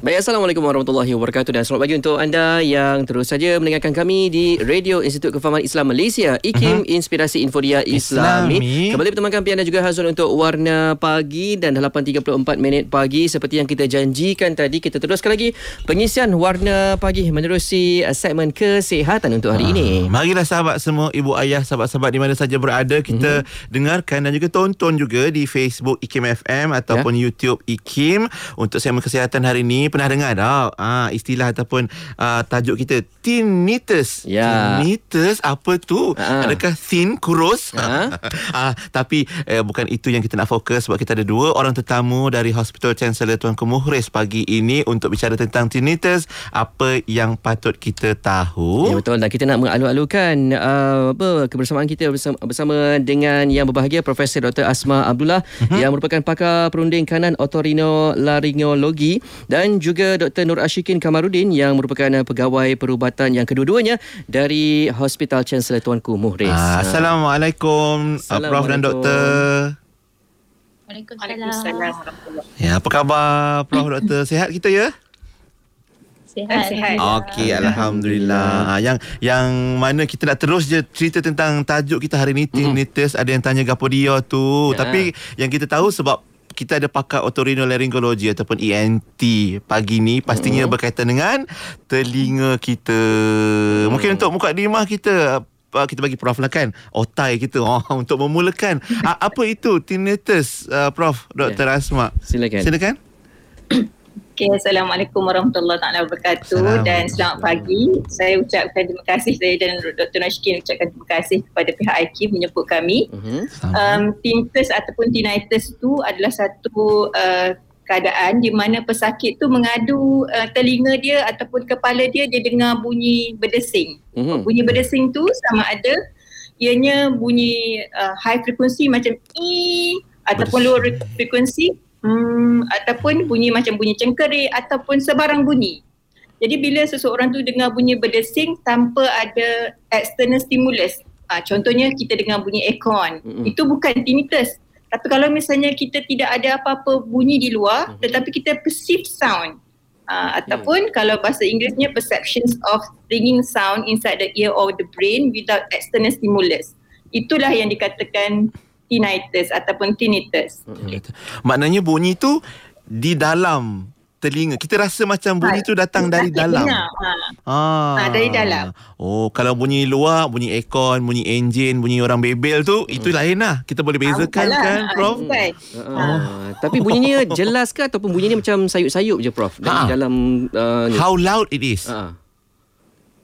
Baik, Assalamualaikum warahmatullahi wabarakatuh dan selamat pagi untuk anda yang terus saja mendengarkan kami di Radio Institut Kefahaman Islam Malaysia, IKIM uh-huh. Inspirasi Infodia Islami. Islami. Kembali bertemankan pian dan juga Hazul untuk Warna Pagi dan 8.34 minit pagi seperti yang kita janjikan tadi, kita teruskan lagi pengisian Warna Pagi menerusi segmen kesihatan untuk hari uh, ini. Marilah sahabat semua, ibu ayah, sahabat-sahabat di mana saja berada, kita uh-huh. dengarkan dan juga tonton juga di Facebook IKIM FM ataupun yeah. YouTube IKIM untuk segmen kesihatan hari ini pernah dengar tak? Ah istilah ataupun uh, tajuk kita tinnitus ya. tinnitus apa tu? Uh adakah thin kurus? Uh ah tapi eh, bukan itu yang kita nak fokus sebab kita ada dua orang tetamu dari Hospital Chancellor Tuanku Muhriz pagi ini untuk bicara tentang tinnitus apa yang patut kita tahu? Ya betul. Dan kita nak mengalu-alukan uh, apa kebersamaan kita bersama, bersama dengan yang berbahagia Profesor Dr Asma Abdullah uh-huh. yang merupakan pakar perunding kanan otorinolaringologi. Dan juga Dr. Nur Ashikin Kamarudin yang merupakan uh, pegawai perubatan yang kedua-duanya dari Hospital Chancellor Tuanku Muhriz. Ah, Assalamualaikum, Assalamualaikum, Prof dan Doktor. Waalaikumsalam. Ya, apa khabar Prof Doktor? Sehat kita ya? Sihat. Sihat. Okey, alhamdulillah. Ha, yang yang mana kita nak terus je cerita tentang tajuk kita hari ni tinnitus. Mm-hmm. Ada yang tanya gapo dia tu. Yeah. Tapi yang kita tahu sebab kita ada pakar otorinolaryngologi ataupun ENT pagi ni pastinya hmm. berkaitan dengan telinga kita. Hmm. Mungkin untuk muka di rumah kita uh, kita bagi prof lah kan otai kita oh, untuk memulakan uh, apa itu tinnitus uh, prof Dr. Yeah. Asma. Silakan. Silakan. Okay, Assalamualaikum warahmatullahi wabarakatuh dan selamat pagi. Saya ucapkan terima kasih saya dan Dr. Nashkin ucapkan terima kasih kepada pihak IQ menyebut kami. Uh-huh. Um, tinnitus ataupun tinnitus itu adalah satu uh, keadaan di mana pesakit tu mengadu uh, telinga dia ataupun kepala dia dia dengar bunyi berdesing. Uh-huh. Bunyi berdesing tu sama ada ianya bunyi uh, high frequency macam i ataupun low frequency hmm, ataupun bunyi macam bunyi cengkerik ataupun sebarang bunyi. Jadi bila seseorang tu dengar bunyi berdesing tanpa ada external stimulus, ha, contohnya kita dengar bunyi aircon, mm-hmm. itu bukan tinnitus. Tapi kalau misalnya kita tidak ada apa-apa bunyi di luar mm-hmm. tetapi kita perceive sound, ha, ataupun mm. kalau bahasa Inggerisnya perceptions of ringing sound inside the ear or the brain without external stimulus. Itulah yang dikatakan tinnitus ataupun tinnitus. Okay. Maknanya bunyi tu di dalam telinga. Kita rasa macam bunyi tu datang dari dalam. Ha. Ah. Ha, dari dalam. Oh, kalau bunyi luar, bunyi aircon, bunyi enjin, bunyi orang bebel tu, hmm. itu lain lah. Kita boleh bezakan ha, kan, Prof? Ha. Ha. Tapi bunyinya jelas ke ataupun bunyinya macam sayup-sayup je, Prof? Dari ha. dalam... Uh, How loud it is? Ha.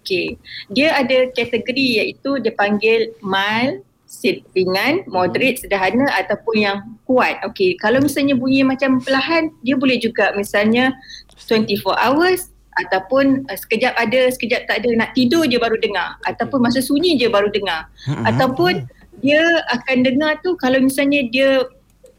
Okay. Dia ada kategori iaitu dia panggil mild, ringan, moderate, sederhana ataupun yang kuat. Okey, kalau misalnya bunyi macam perlahan, dia boleh juga misalnya 24 hours ataupun uh, sekejap ada, sekejap tak ada, nak tidur je baru dengar ataupun masa sunyi je baru dengar. Hmm. Ataupun dia akan dengar tu kalau misalnya dia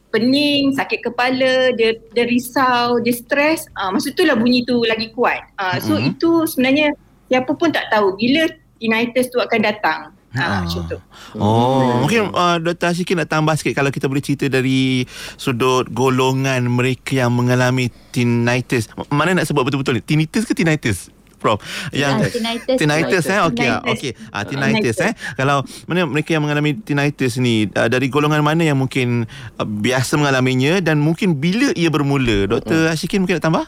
pening, sakit kepala, dia, dia risau, dia stres, uh, masa itulah bunyi tu lagi kuat. Uh, so hmm. itu sebenarnya siapa pun tak tahu bila tinnitus tu akan datang. Ha, macam tu. Oh, hmm. mungkin uh, Dr. Asyikin nak tambah sikit kalau kita boleh cerita dari sudut golongan mereka yang mengalami tinnitus. Mana nak sebut betul-betul ni? Tinnitus ke tinnitus? Prof. Yang tinnitus. Tinnitus eh. Okey, okey. Ah tinnitus eh. Kalau mana mereka yang mengalami tinnitus ni uh, dari golongan mana yang mungkin uh, biasa mengalaminya dan mungkin bila ia bermula? Dr. Asyikin mungkin nak tambah?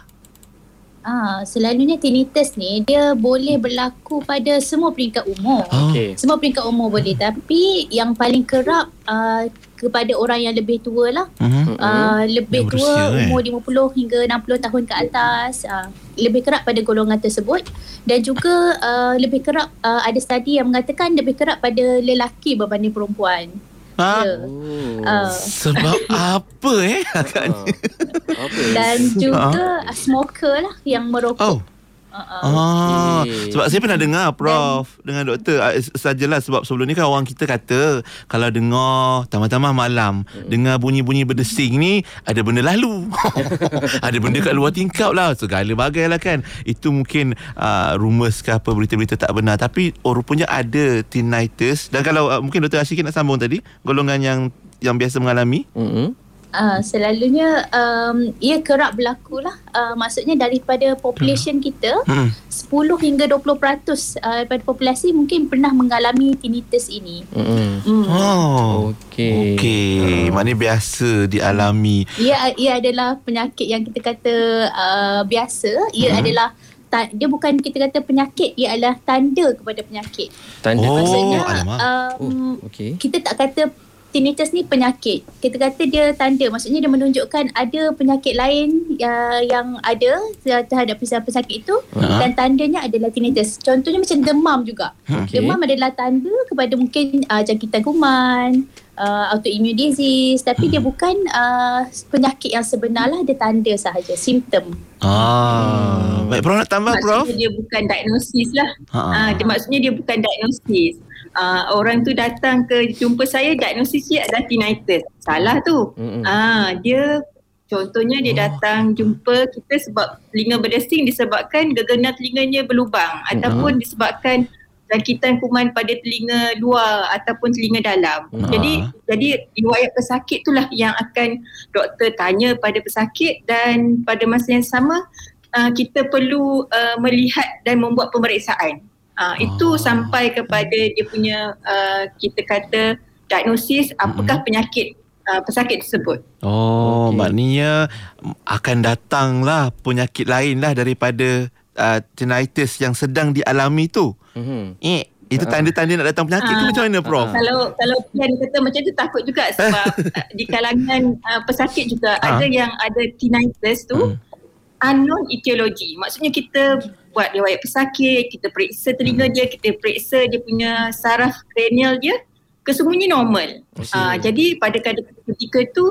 Ah, selalunya tinnitus ni dia boleh berlaku pada semua peringkat umur. Okay. Semua peringkat umur boleh tapi yang paling kerap uh, kepada orang yang lebih tua lah. Uh-huh. Uh, lebih yang tua berusia, umur eh. 50 hingga 60 tahun ke atas uh, lebih kerap pada golongan tersebut dan juga uh, lebih kerap uh, ada studi yang mengatakan lebih kerap pada lelaki berbanding perempuan. Ha? Yeah. Oh. Uh. Sebab apa eh agaknya? Uh, Dan juga uh. smoker lah yang merokok. Oh. Uh-uh. Ah, okay. sebab saya pernah dengar prof Dan, dengan doktor uh, sajalah sebab sebelum ni kan orang kita kata kalau dengar tambah-tambah malam hmm. dengar bunyi-bunyi berdesing ni ada benda lalu. ada benda kat luar tingkap lah segala bagai lah kan. Itu mungkin uh, rumors ke apa berita-berita tak benar tapi oh rupanya ada tinnitus dan kalau uh, mungkin doktor Asyikin nak sambung tadi golongan yang yang biasa mengalami. Hmm. Uh, selalunya um, ia kerap berlaku lah. Uh, maksudnya daripada population hmm. kita, hmm. 10 hingga 20% uh, daripada populasi mungkin pernah mengalami tinnitus ini. Hmm. Hmm. Oh, okey. Okey, uh. maknanya biasa dialami. Ia ia adalah penyakit yang kita kata uh, biasa. Ia hmm. adalah ta- dia bukan kita kata penyakit, ia adalah tanda kepada penyakit. Tanda. Oh, maksudnya um, oh, okay. kita tak kata tinnitus ni penyakit. Kita kata dia tanda. Maksudnya dia menunjukkan ada penyakit lain uh, yang ada terhadap pesakit itu uh-huh. dan tandanya adalah tinnitus. Contohnya macam demam juga. Okay. Demam adalah tanda kepada mungkin uh, jangkitan kuman, uh, autoimmune disease tapi hmm. dia bukan uh, penyakit yang sebenar lah. Dia tanda sahaja, simptom. Ah, hmm. baik Prof nak tambah maksudnya Prof? Maksudnya dia bukan diagnosis lah. Uh, dia, maksudnya dia bukan diagnosis uh, orang tu datang ke jumpa saya diagnosis dia adalah tinnitus. Salah tu. Mm-hmm. Uh, dia contohnya dia oh. datang jumpa kita sebab telinga berdesing disebabkan gegenar telinganya berlubang mm-hmm. ataupun disebabkan jangkitan kuman pada telinga luar ataupun telinga dalam. Mm-hmm. Jadi jadi riwayat pesakit itulah yang akan doktor tanya pada pesakit dan pada masa yang sama uh, kita perlu uh, melihat dan membuat pemeriksaan. Uh, itu oh. sampai kepada dia punya uh, kita kata diagnosis apakah mm-hmm. penyakit uh, pesakit tersebut. Oh, okay. maknanya akan datanglah penyakit lain lah daripada uh, tinnitus yang sedang dialami tu. Mm-hmm. Eh, itu tanda-tanda nak datang penyakit tu macam mana Prof? Kalau kalau plan kata macam tu takut juga sebab di kalangan uh, pesakit juga ha. ada yang ada tinnitus tu hmm. unknown etiology. Maksudnya kita buat riwayat pesakit, kita periksa telinga hmm. dia, kita periksa dia punya saraf cranial dia, kesemuanya normal. Uh, jadi pada ketika itu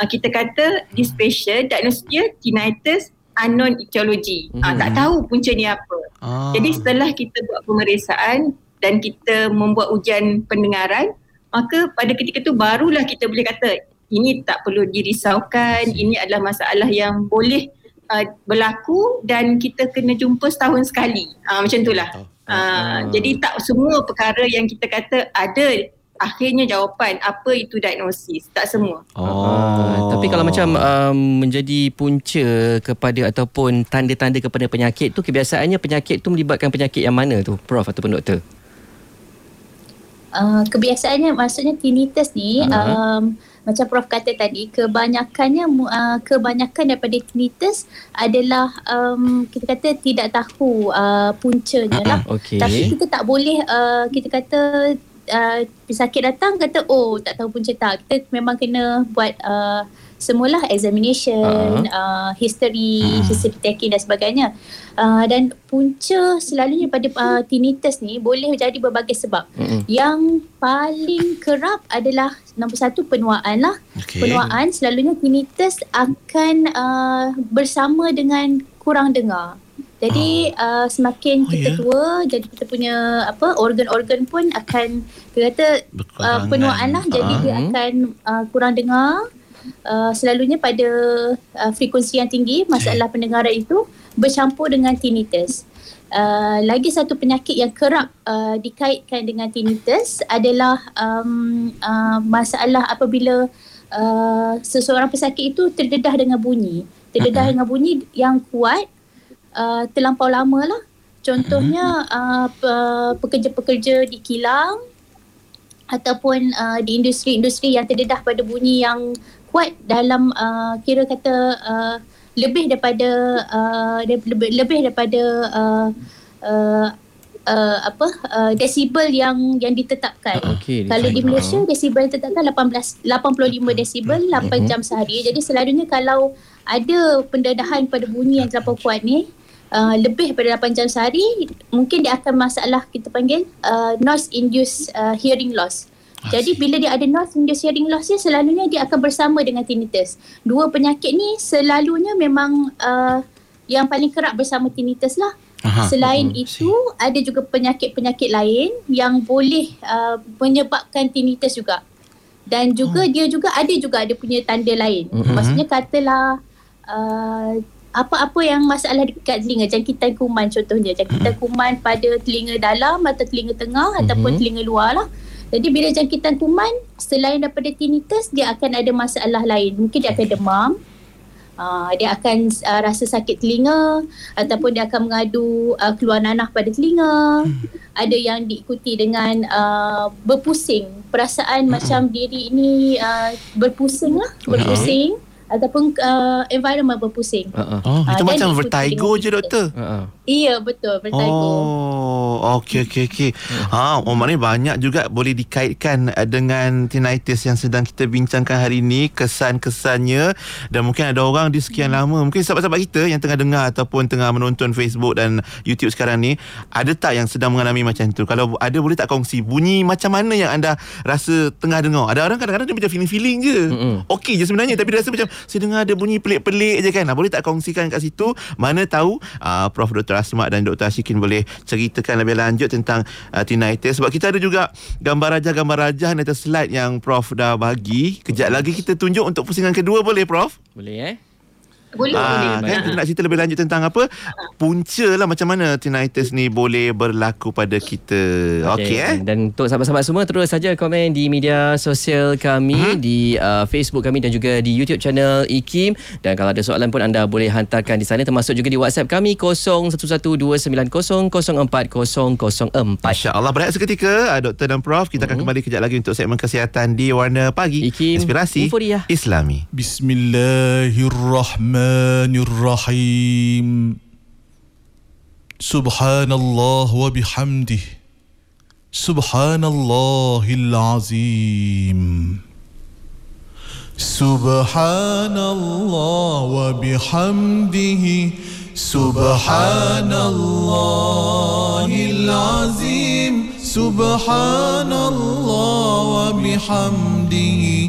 uh, kita kata this patient diagnosis dia tinnitus unknown etiology. Hmm. Uh, tak tahu punca ni apa. Ah. Jadi setelah kita buat pemeriksaan dan kita membuat ujian pendengaran, maka pada ketika itu barulah kita boleh kata ini tak perlu dirisaukan, ini adalah masalah yang boleh uh, berlaku dan kita kena jumpa setahun sekali. Uh, macam itulah. Uh, uh. Jadi tak semua perkara yang kita kata ada akhirnya jawapan apa itu diagnosis. Tak semua. Oh. Uh, tapi kalau macam um, menjadi punca kepada ataupun tanda-tanda kepada penyakit tu kebiasaannya penyakit tu melibatkan penyakit yang mana tu Prof ataupun doktor? Uh, kebiasaannya maksudnya tinnitus ni uh-huh. um, macam Prof kata tadi kebanyakannya uh, kebanyakan daripada tinnitus adalah um, kita kata tidak tahu uh, puncanya lah okay. tapi kita tak boleh uh, kita kata uh, pesakit datang kata oh tak tahu punca tak kita memang kena buat uh, semualah examination, uh-huh. uh, history, uh-huh. history taking dan sebagainya. Uh, dan punca selalunya pada uh, tinnitus ni boleh jadi berbagai sebab. Uh-huh. Yang paling kerap adalah nombor satu penuaan lah. Okay. Penuaan selalunya tinnitus akan uh, bersama dengan kurang dengar. Jadi oh. uh, semakin oh, kita yeah. tua jadi kita punya apa organ-organ pun akan kita kata uh, penuaan lah jadi uh-huh. dia akan uh, kurang dengar uh, selalunya pada uh, frekuensi yang tinggi masalah pendengaran itu bercampur dengan tinnitus. Uh, lagi satu penyakit yang kerap uh, dikaitkan dengan tinnitus adalah um, uh, masalah apabila uh, seseorang pesakit itu terdedah dengan bunyi. Terdedah uh-huh. dengan bunyi yang kuat uh, terlampau lama lah. Contohnya uh, pekerja-pekerja di kilang ataupun uh, di industri-industri yang terdedah pada bunyi yang kuat dalam uh, kira kata uh, lebih daripada uh, lebih, lebih daripada uh, uh, uh, apa uh, desibel yang yang ditetapkan. Okay, kalau di Malaysia desibel ditetapkan 18 85 desibel 8 uh-huh. jam sehari. Jadi selalunya kalau ada pendedahan pada bunyi yang terlalu kuat ni Uh, lebih daripada 8 jam sehari mungkin dia akan masalah kita panggil uh, noise induced uh, hearing loss jadi bila dia ada noise induced hearing loss dia selalunya dia akan bersama dengan tinnitus. Dua penyakit ni selalunya memang uh, yang paling kerap bersama tinnitus lah. Aha. Selain uh, itu see. ada juga penyakit-penyakit lain yang boleh uh, menyebabkan tinnitus juga. Dan juga uh. dia juga ada juga ada punya tanda lain. Uh-huh. Maksudnya katalah uh, apa-apa yang masalah dekat telinga jangkitan kuman contohnya jangkitan uh-huh. kuman pada telinga dalam atau telinga tengah uh-huh. ataupun telinga luar lah. Jadi bila jangkitan kuman selain daripada tinnitus dia akan ada masalah lain mungkin dia akan demam uh, dia akan uh, rasa sakit telinga ataupun dia akan mengadu uh, keluar nanah pada telinga hmm. ada yang diikuti dengan uh, berpusing perasaan hmm. macam diri ini uh, berpusing lah berpusing hmm ataupun uh, environment berpusing. Uh-uh. Oh, uh, itu macam vertigo je doktor. Uh-uh. Iya betul vertigo. Oh, okey okey okey. Ha, oh maknanya banyak juga boleh dikaitkan uh, dengan tinnitus yang sedang kita bincangkan hari ini, kesan-kesannya dan mungkin ada orang di sekian hmm. lama, mungkin sahabat-sahabat kita yang tengah dengar ataupun tengah menonton Facebook dan YouTube sekarang ni, ada tak yang sedang mengalami macam tu? Kalau ada boleh tak kongsi bunyi macam mana yang anda rasa tengah dengar? Ada orang kadang-kadang dia macam feeling-feeling je. Mm-hmm. Okey je sebenarnya tapi dia rasa macam saya dengar ada bunyi pelik-pelik je kan. Boleh tak kongsikan kat situ? Mana tahu uh, Prof. Dr. Asmat dan Dr. Ashikin boleh ceritakan lebih lanjut tentang uh, tinnitus. Sebab kita ada juga gambar rajah-gambar rajah atas slide yang Prof dah bagi. Kejap lagi kita tunjuk untuk pusingan kedua boleh Prof? Boleh eh. Boleh, ah, boleh. Kan kita nak cerita lebih lanjut tentang apa? Punca lah macam mana tinnitus ni boleh berlaku pada kita. Okey okay, eh. Dan untuk sahabat-sahabat semua terus saja komen di media sosial kami hmm? di uh, Facebook kami dan juga di YouTube channel IKIM dan kalau ada soalan pun anda boleh hantarkan di sana termasuk juga di WhatsApp kami 0112900404. Masya-Allah berehat seketika uh, Doktor dan Prof kita akan hmm. kembali kejap lagi untuk segmen kesihatan di Warna Pagi. IKIM Inspirasi Inforia. Islami. Bismillahirrahmanirrahim. الرحمن الرحيم. سبحان الله وبحمده. سبحان الله العظيم. سبحان الله وبحمده. سبحان الله العظيم. سبحان الله وبحمده.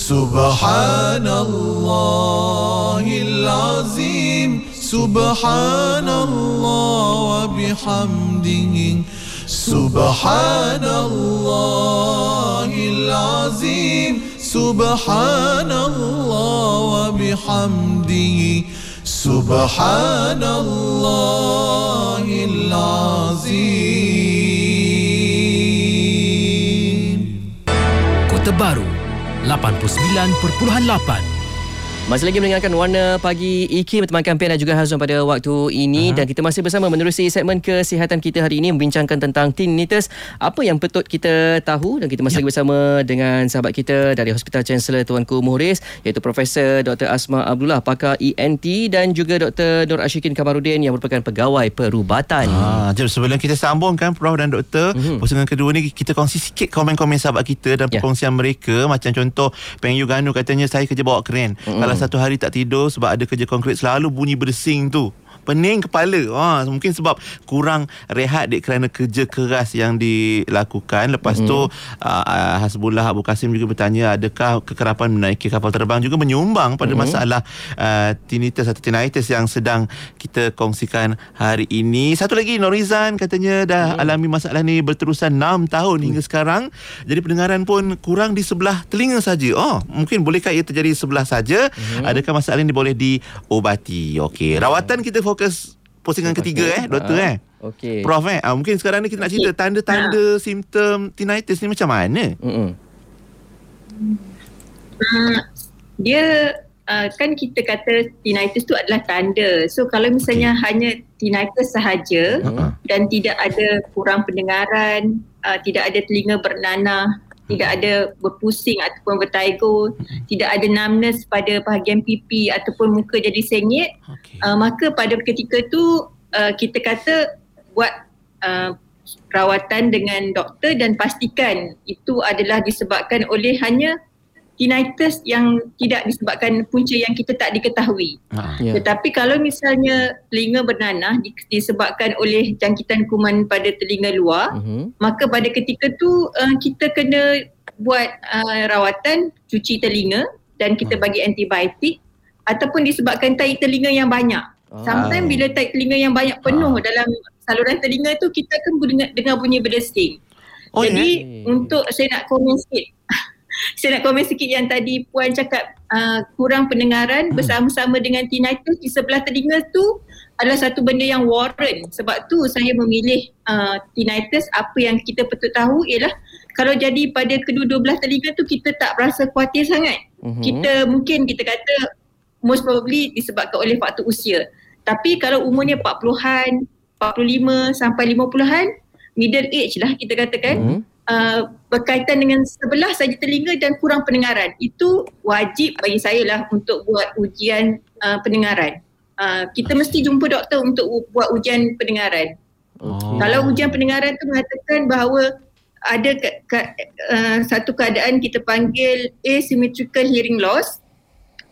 سبحان الله العظيم. سبحان الله وبحمده. سبحان الله العظيم. سبحان الله وبحمده. سبحان الله العظيم. Kota Baru 89.8 masih lagi mendengarkan Warna Pagi Iki Teman kampian dan juga Hazwan pada waktu ini uh-huh. Dan kita masih bersama menerusi segmen kesihatan kita hari ini Membincangkan tentang tinnitus Apa yang patut kita tahu Dan kita masih yep. lagi bersama dengan sahabat kita Dari Hospital Chancellor Tuanku Muhriz Iaitu Profesor Dr. Asma Abdullah Pakar ENT Dan juga Dr. Nur Ashikin Kamarudin Yang merupakan pegawai perubatan ah, Jom sebelum kita sambung kan Prof dan Doktor uh-huh. Pusingan kedua ni Kita kongsi sikit komen-komen sahabat kita Dan yeah. perkongsian mereka Macam contoh Peng Yuganu katanya Saya kerja bawa keren uh-huh. Kalau satu hari tak tidur sebab ada kerja konkret selalu bunyi bersing tu pening kepala. Ha, mungkin sebab kurang rehat dek kerana kerja keras yang dilakukan. Lepas mm-hmm. tu uh, Hasbullah Abu Kasim juga bertanya adakah kekerapan menaiki kapal terbang juga menyumbang pada mm-hmm. masalah uh, tinnitus atau tinnitus yang sedang kita kongsikan hari ini. Satu lagi Norizan katanya dah mm-hmm. alami masalah ni berterusan 6 tahun mm. hingga sekarang. Jadi pendengaran pun kurang di sebelah telinga saja. Oh, mungkin bolehkah ia terjadi sebelah saja? Mm-hmm. Adakah masalah ini boleh diobati? Okey, rawatan kita fokus pusingan ketiga eh doktor uh, eh. Okey. Prof eh. Uh, mungkin sekarang ni kita nak cerita tanda-tanda uh. simptom tinnitus ni macam mana? Hmm. Uh, dia uh, kan kita kata tinnitus tu adalah tanda. So kalau misalnya okay. hanya tinnitus sahaja uh-huh. dan tidak ada kurang pendengaran, uh, tidak ada telinga bernanah tidak ada berpusing ataupun bertaigo, tidak ada numbness pada bahagian pipi ataupun muka jadi sengit, Okey. uh, maka pada ketika tu uh, kita kata buat uh, rawatan dengan doktor dan pastikan itu adalah disebabkan oleh hanya tinnitus yang tidak disebabkan punca yang kita tak diketahui. Ha. Ya. Tetapi kalau misalnya telinga bernanah di- disebabkan oleh jangkitan kuman pada telinga luar, Mhm. maka pada ketika tu uh, kita kena buat uh, rawatan cuci telinga dan kita bagi antibiotik ataupun disebabkan tahi telinga yang banyak. Ah. Sometimes bila tahi telinga yang banyak penuh dalam saluran telinga tu kita akan dengar, dengar bunyi berdesing. Oh, Jadi ya? untuk saya nak komen sikit. Saya nak komen sikit yang tadi puan cakap uh, kurang pendengaran bersama-sama dengan tinnitus di sebelah telinga tu adalah satu benda yang warrant. Sebab tu saya memilih uh, tinnitus apa yang kita patut tahu ialah kalau jadi pada kedua-dua belah telinga tu kita tak berasa khawatir sangat. Mhm. Kita mungkin kita kata most probably disebabkan oleh faktor usia. Tapi kalau umurnya 40-an, 45 sampai 50-an, middle age lah kita katakan, Mhm. Uh, berkaitan dengan sebelah saja telinga dan kurang pendengaran. Itu wajib bagi saya lah untuk buat ujian uh, pendengaran. Uh, kita mesti jumpa doktor untuk u- buat ujian pendengaran. Okey. Kalau ujian pendengaran tu mengatakan bahawa ada ke, ke, uh, satu keadaan kita panggil asymmetrical hearing loss,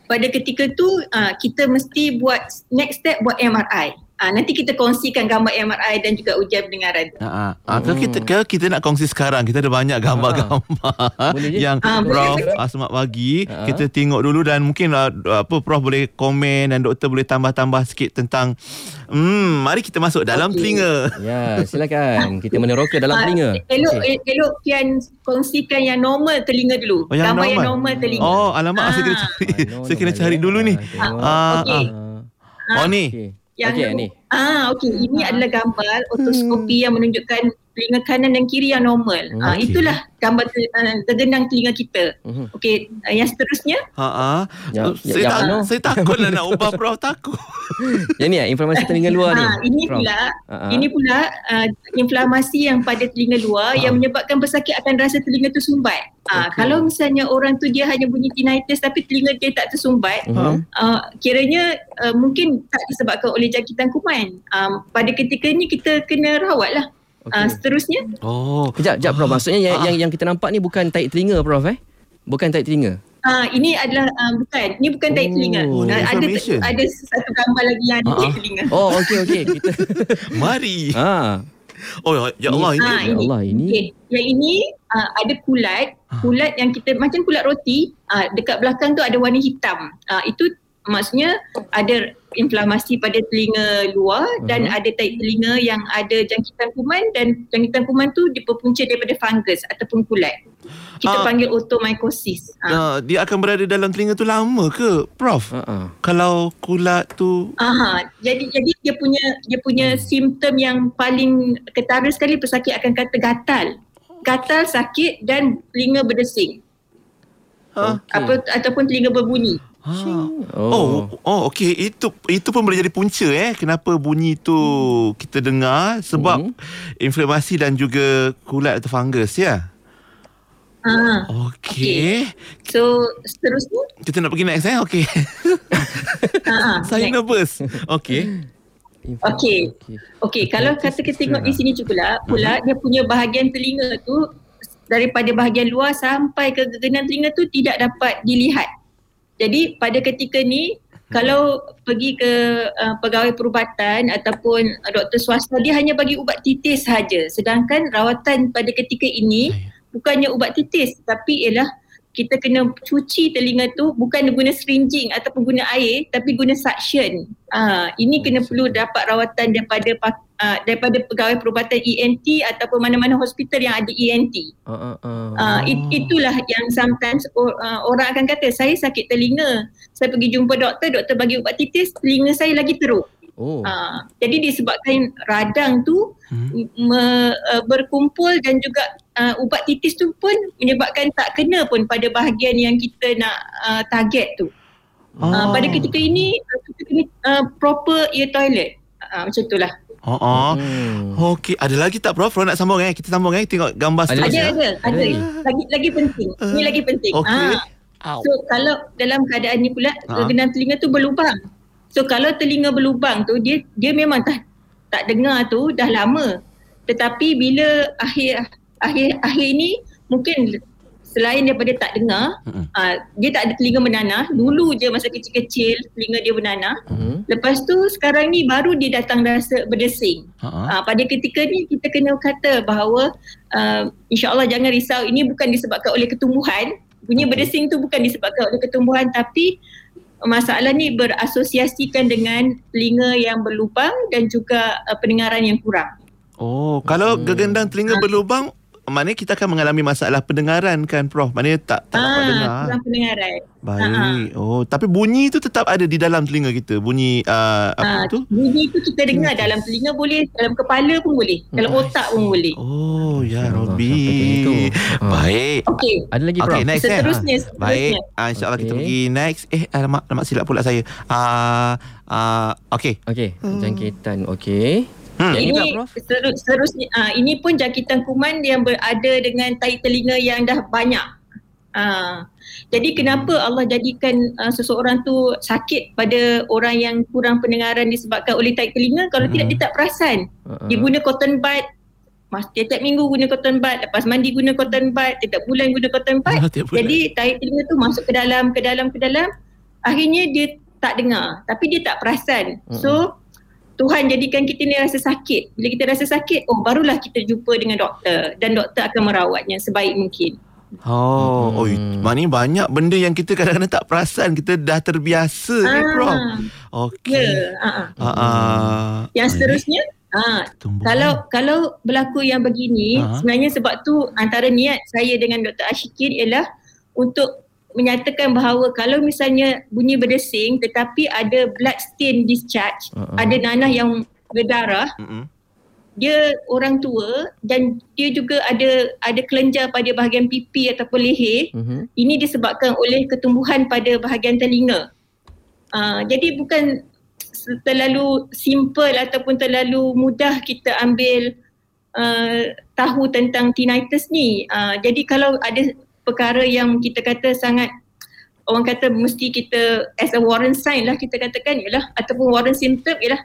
pada ketika tu uh, kita mesti buat next step buat MRI. Uh, nanti kita kongsikan gambar MRI dan juga ujian pendengaran. Ha, ha. Kalau kita kalau kita nak kongsi sekarang kita ada banyak gambar-gambar yang Ah, boleh, Prof boleh. Asmat bagi Ha. kita tengok dulu dan mungkin uh, apa Prof boleh komen dan doktor boleh tambah-tambah sikit tentang hmm mari kita masuk dalam Okey. telinga. Ya, silakan. Kita meneroka dalam Ah, telinga. Elok okay. elok Kian kongsikan yang normal telinga dulu. Oh, yang gambar yang normal. normal telinga. Oh alamak Ah. saya kena cari Ah, no, saya kena cari dulu ni. Ah, Okey. ah. Oh ni. Okey. Yang okay, ni. Ah, okey. Ini adalah gambar otoskopi yang menunjukkan telinga kanan dan kiri yang normal. Hmm, Ah, itulah gambar te- uh, tergenang telinga kita. Mhm. Okey, uh, yang seterusnya Ha ah. Ya, Saya ya, tak no. saya takutlah nak ubah Prof takut. Yang ni eh, informasi telinga luar ni. Ah, ini Prof. pula Ah, ah. ini pula uh, inflamasi yang pada telinga luar Ah. yang menyebabkan pesakit akan rasa telinga tu sumbat. Ah, Okey. kalau misalnya orang tu dia hanya bunyi tinnitus tapi telinga dia tak tersumbat, Mhm. uh, kiranya uh, mungkin tak disebabkan oleh jangkitan kuman. Um, pada ketika ni kita kena rawat lah. Uh, Okey. seterusnya, Oh. Kejap, kejap Prof. Maksudnya yang, Ah. yang yang kita nampak ni bukan tahi telinga Prof eh? Bukan tahi telinga. uh, ini adalah uh, bukan, ini bukan tahi Oh, telinga. ini Uh, ada ada satu gambar lagi yang ada Ah, ah. telinga. Oh, okey okey. Kita Mari. ha. Oh ya Allah ini. Ah, Ya ini. Allah ini. Okay. Yang ini uh, ada kulat, kulat yang kita macam kulat roti, uh, dekat belakang tu ada warna hitam. Uh, itu maksudnya ada inflamasi pada telinga luar dan Mhm. ada tahi telinga yang ada jangkitan kuman dan jangkitan kuman tu diperpunca daripada fungus ataupun kulat. Kita Ah. panggil otomycosis. Uh. Uh, dia akan berada dalam telinga tu lama ke Prof? Ah. Kalau kulat tu Aha, jadi jadi dia punya dia punya simptom yang paling ketara sekali pesakit akan kata gatal. Gatal, sakit dan telinga berdesing. ha? apa ataupun telinga berbunyi. Ha. Oh. Oh, oh okey itu itu pun boleh jadi punca eh kenapa bunyi tu kita dengar sebab Mhm. inflamasi dan juga kulat atau fungus ya. Ha. Okey. So seterusnya Kita nak pergi next eh okey. ha, ha, Saya next. nervous. Okey. Okey. Okey, kalau kata kita tengok di sini pula, pula dia punya bahagian telinga tu daripada bahagian luar sampai ke gegenang telinga tu tidak dapat dilihat. Jadi pada ketika ni kalau pergi ke uh, pegawai perubatan ataupun uh, doktor swasta dia hanya bagi ubat titis sahaja. Sedangkan rawatan pada ketika ini bukannya ubat titis tapi ialah kita kena cuci telinga tu bukan guna syringing ataupun guna air tapi guna suction. Ah ini kena perlu dapat rawatan daripada ah, daripada pegawai perubatan ENT ataupun mana-mana hospital yang ada ENT. Ha ah. ah. Ah it, itulah yang sometimes or, uh, orang akan kata saya sakit telinga. Saya pergi jumpa doktor, doktor bagi ubat titis, telinga saya lagi teruk. Oh. Ah, jadi disebabkan radang tu Hmm. me, uh, berkumpul dan juga uh, ubat titis tu pun menyebabkan tak kena pun pada bahagian yang kita nak uh, target tu. Uh, Oh. pada ketika ini uh, kita kena uh, proper ear toilet. Uh, macam itulah. Oh, oh. Hmm. Okey, ada lagi tak Prof? Kalau nak sambung eh, kita sambung eh tengok gambar ada, seterusnya. Ada, ada, ada. Lagi lagi penting. Uh, Ini lagi penting. Okey. Ha. So kalau dalam keadaan ni pula ha. genan telinga tu berlubang. So kalau telinga berlubang tu dia dia memang tak tak dengar tu dah lama. Tetapi bila akhir akhir akhir ni mungkin selain daripada tak dengar uh-huh. uh, dia tak ada telinga menanah dulu je masa kecil-kecil telinga dia menanah uh-huh. lepas tu sekarang ni baru dia datang rasa berdesing uh-huh. uh, pada ketika ni kita kena kata bahawa uh, insyaAllah jangan risau ini bukan disebabkan oleh ketumbuhan bunyi okay. berdesing tu bukan disebabkan oleh ketumbuhan tapi masalah ni berasosiasikan dengan telinga yang berlubang dan juga uh, pendengaran yang kurang Oh, kalau hmm. gegendang telinga berlubang, maknanya kita akan mengalami masalah pendengaran kan Prof? Maknanya tak, tak dapat ah, dengar. Kurang pendengaran. Baik. Ha-ha. Oh, tapi bunyi tu tetap ada di dalam telinga kita. Bunyi uh, apa ha, tu? Bunyi tu kita dengar hmm. dalam telinga boleh, dalam kepala pun boleh. Hmm. Dalam otak pun boleh. Oh, ya Robi. Baik. Okey. Ada lagi Prof? Okay, next seterusnya, eh. seterusnya. Baik. Uh, InsyaAllah okay. kita pergi next. Eh, alamak, alamak silap pula saya. Uh, uh, okay. Okay. Jangkitan. Okay. Hmm. Ini seterus, seterusnya uh, ini pun jangkitan kuman yang berada dengan tai telinga yang dah banyak. Uh, jadi kenapa Allah jadikan uh, seseorang tu sakit pada orang yang kurang pendengaran disebabkan oleh tai telinga kalau hmm. tidak dia tak perasan. Uh-huh. Dia guna cotton bud Mas tiap minggu guna cotton bud, lepas mandi guna cotton bud, tiap bulan guna cotton bud. Jadi tai telinga tu masuk ke dalam ke dalam ke dalam akhirnya dia tak dengar tapi dia tak perasan. Uh-huh. So Tuhan jadikan kita ni rasa sakit. Bila kita rasa sakit, oh barulah kita jumpa dengan doktor dan doktor akan merawatnya sebaik mungkin. Oh, hmm. oh maknanya banyak benda yang kita kadang-kadang tak perasan. Kita dah terbiasa ah. ni, Prof. Okey. Ya, yeah. uh-uh. uh-uh. Yang seterusnya, uh, kalau kalau berlaku yang begini, uh-huh. sebenarnya sebab tu antara niat saya dengan Dr. Ashikin ialah untuk menyatakan bahawa kalau misalnya bunyi berdesing tetapi ada blood stain discharge, uh-uh. ada nanah yang berdarah, uh-uh. dia orang tua dan dia juga ada ada kelenjar pada bahagian pipi ataupun leher. Uh-huh. Ini disebabkan oleh ketumbuhan pada bahagian telinga. Uh, jadi bukan terlalu simple ataupun terlalu mudah kita ambil uh, tahu tentang tinnitus ni. Uh, jadi kalau ada perkara yang kita kata sangat orang kata mesti kita as a warrant sign lah kita katakan ialah ataupun warrant symptom ialah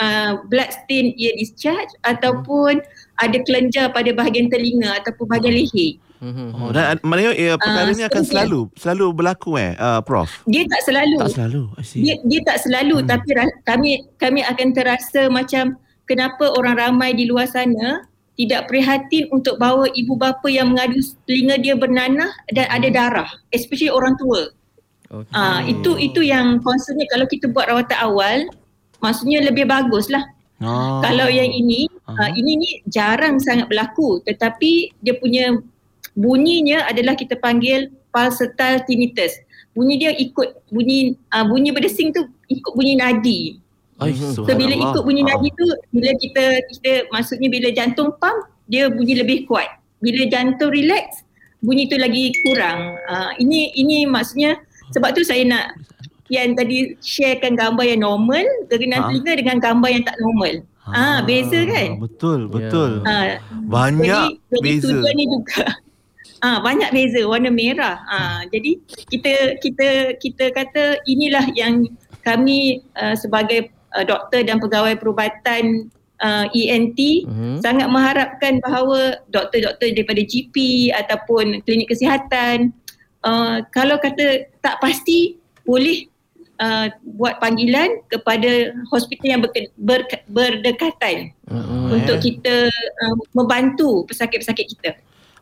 uh, blood stain ear discharge ataupun ada kelenjar pada bahagian telinga ataupun bahagian leher. Hmm. Oh, dan maknanya ya, perkara uh, ini akan selalu selalu berlaku eh uh, prof. Dia tak selalu. Tak selalu. Dia dia tak selalu hmm. tapi kami kami akan terasa macam kenapa orang ramai di luar sana tidak prihatin untuk bawa ibu bapa yang mengadu telinga dia bernanah dan ada hmm. darah especially orang tua. Okay. Uh, itu itu yang concernnya kalau kita buat rawatan awal maksudnya lebih baguslah. Oh. Kalau yang ini uh, uh, ini ni jarang sangat berlaku tetapi dia punya bunyinya adalah kita panggil pulsatile tinnitus. Bunyi dia ikut bunyi uh, bunyi berdesing tu ikut bunyi nadi. Mhm. so bila ikut bunyi nadi tu bila kita kita maksudnya bila jantung pump dia bunyi lebih kuat. Bila jantung relax bunyi tu lagi kurang. Uh, ini ini maksudnya sebab tu saya nak yang tadi sharekan gambar yang normal dengan ha? telinga dengan gambar yang tak normal. Ah ha, beza kan? Betul, betul. Ha, banyak jadi, beza. Jadi tujuan ni juga. Ah ha, banyak beza warna merah. Ah ha, jadi kita kita kita kata inilah yang kami uh, sebagai uh, doktor dan pegawai perubatan uh, ENT uh-huh. sangat mengharapkan bahawa doktor-doktor daripada GP ataupun klinik kesihatan uh, kalau kata tak pasti boleh uh, buat panggilan kepada hospital yang ber, ber, berdekatan uh-huh. untuk kita uh, membantu pesakit-pesakit kita.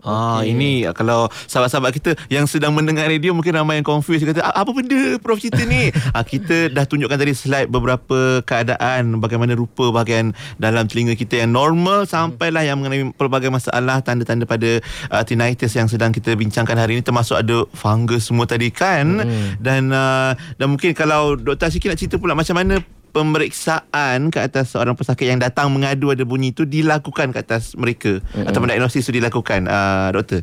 Ah okay. ini kalau sahabat-sahabat kita yang sedang mendengar radio mungkin ramai yang confused kata apa benda prof cerita ni. ah kita dah tunjukkan tadi slide beberapa keadaan bagaimana rupa bahagian dalam telinga kita yang normal sampailah yang mengenai pelbagai masalah tanda-tanda pada uh, tinnitus yang sedang kita bincangkan hari ini termasuk ada fungus semua tadi kan hmm. dan uh, dan mungkin kalau Dr. Asyiki nak cerita pula macam mana pemeriksaan ke atas seorang pesakit yang datang mengadu ada bunyi itu dilakukan ke atas mereka mm-hmm. atau diagnosis itu dilakukan uh, doktor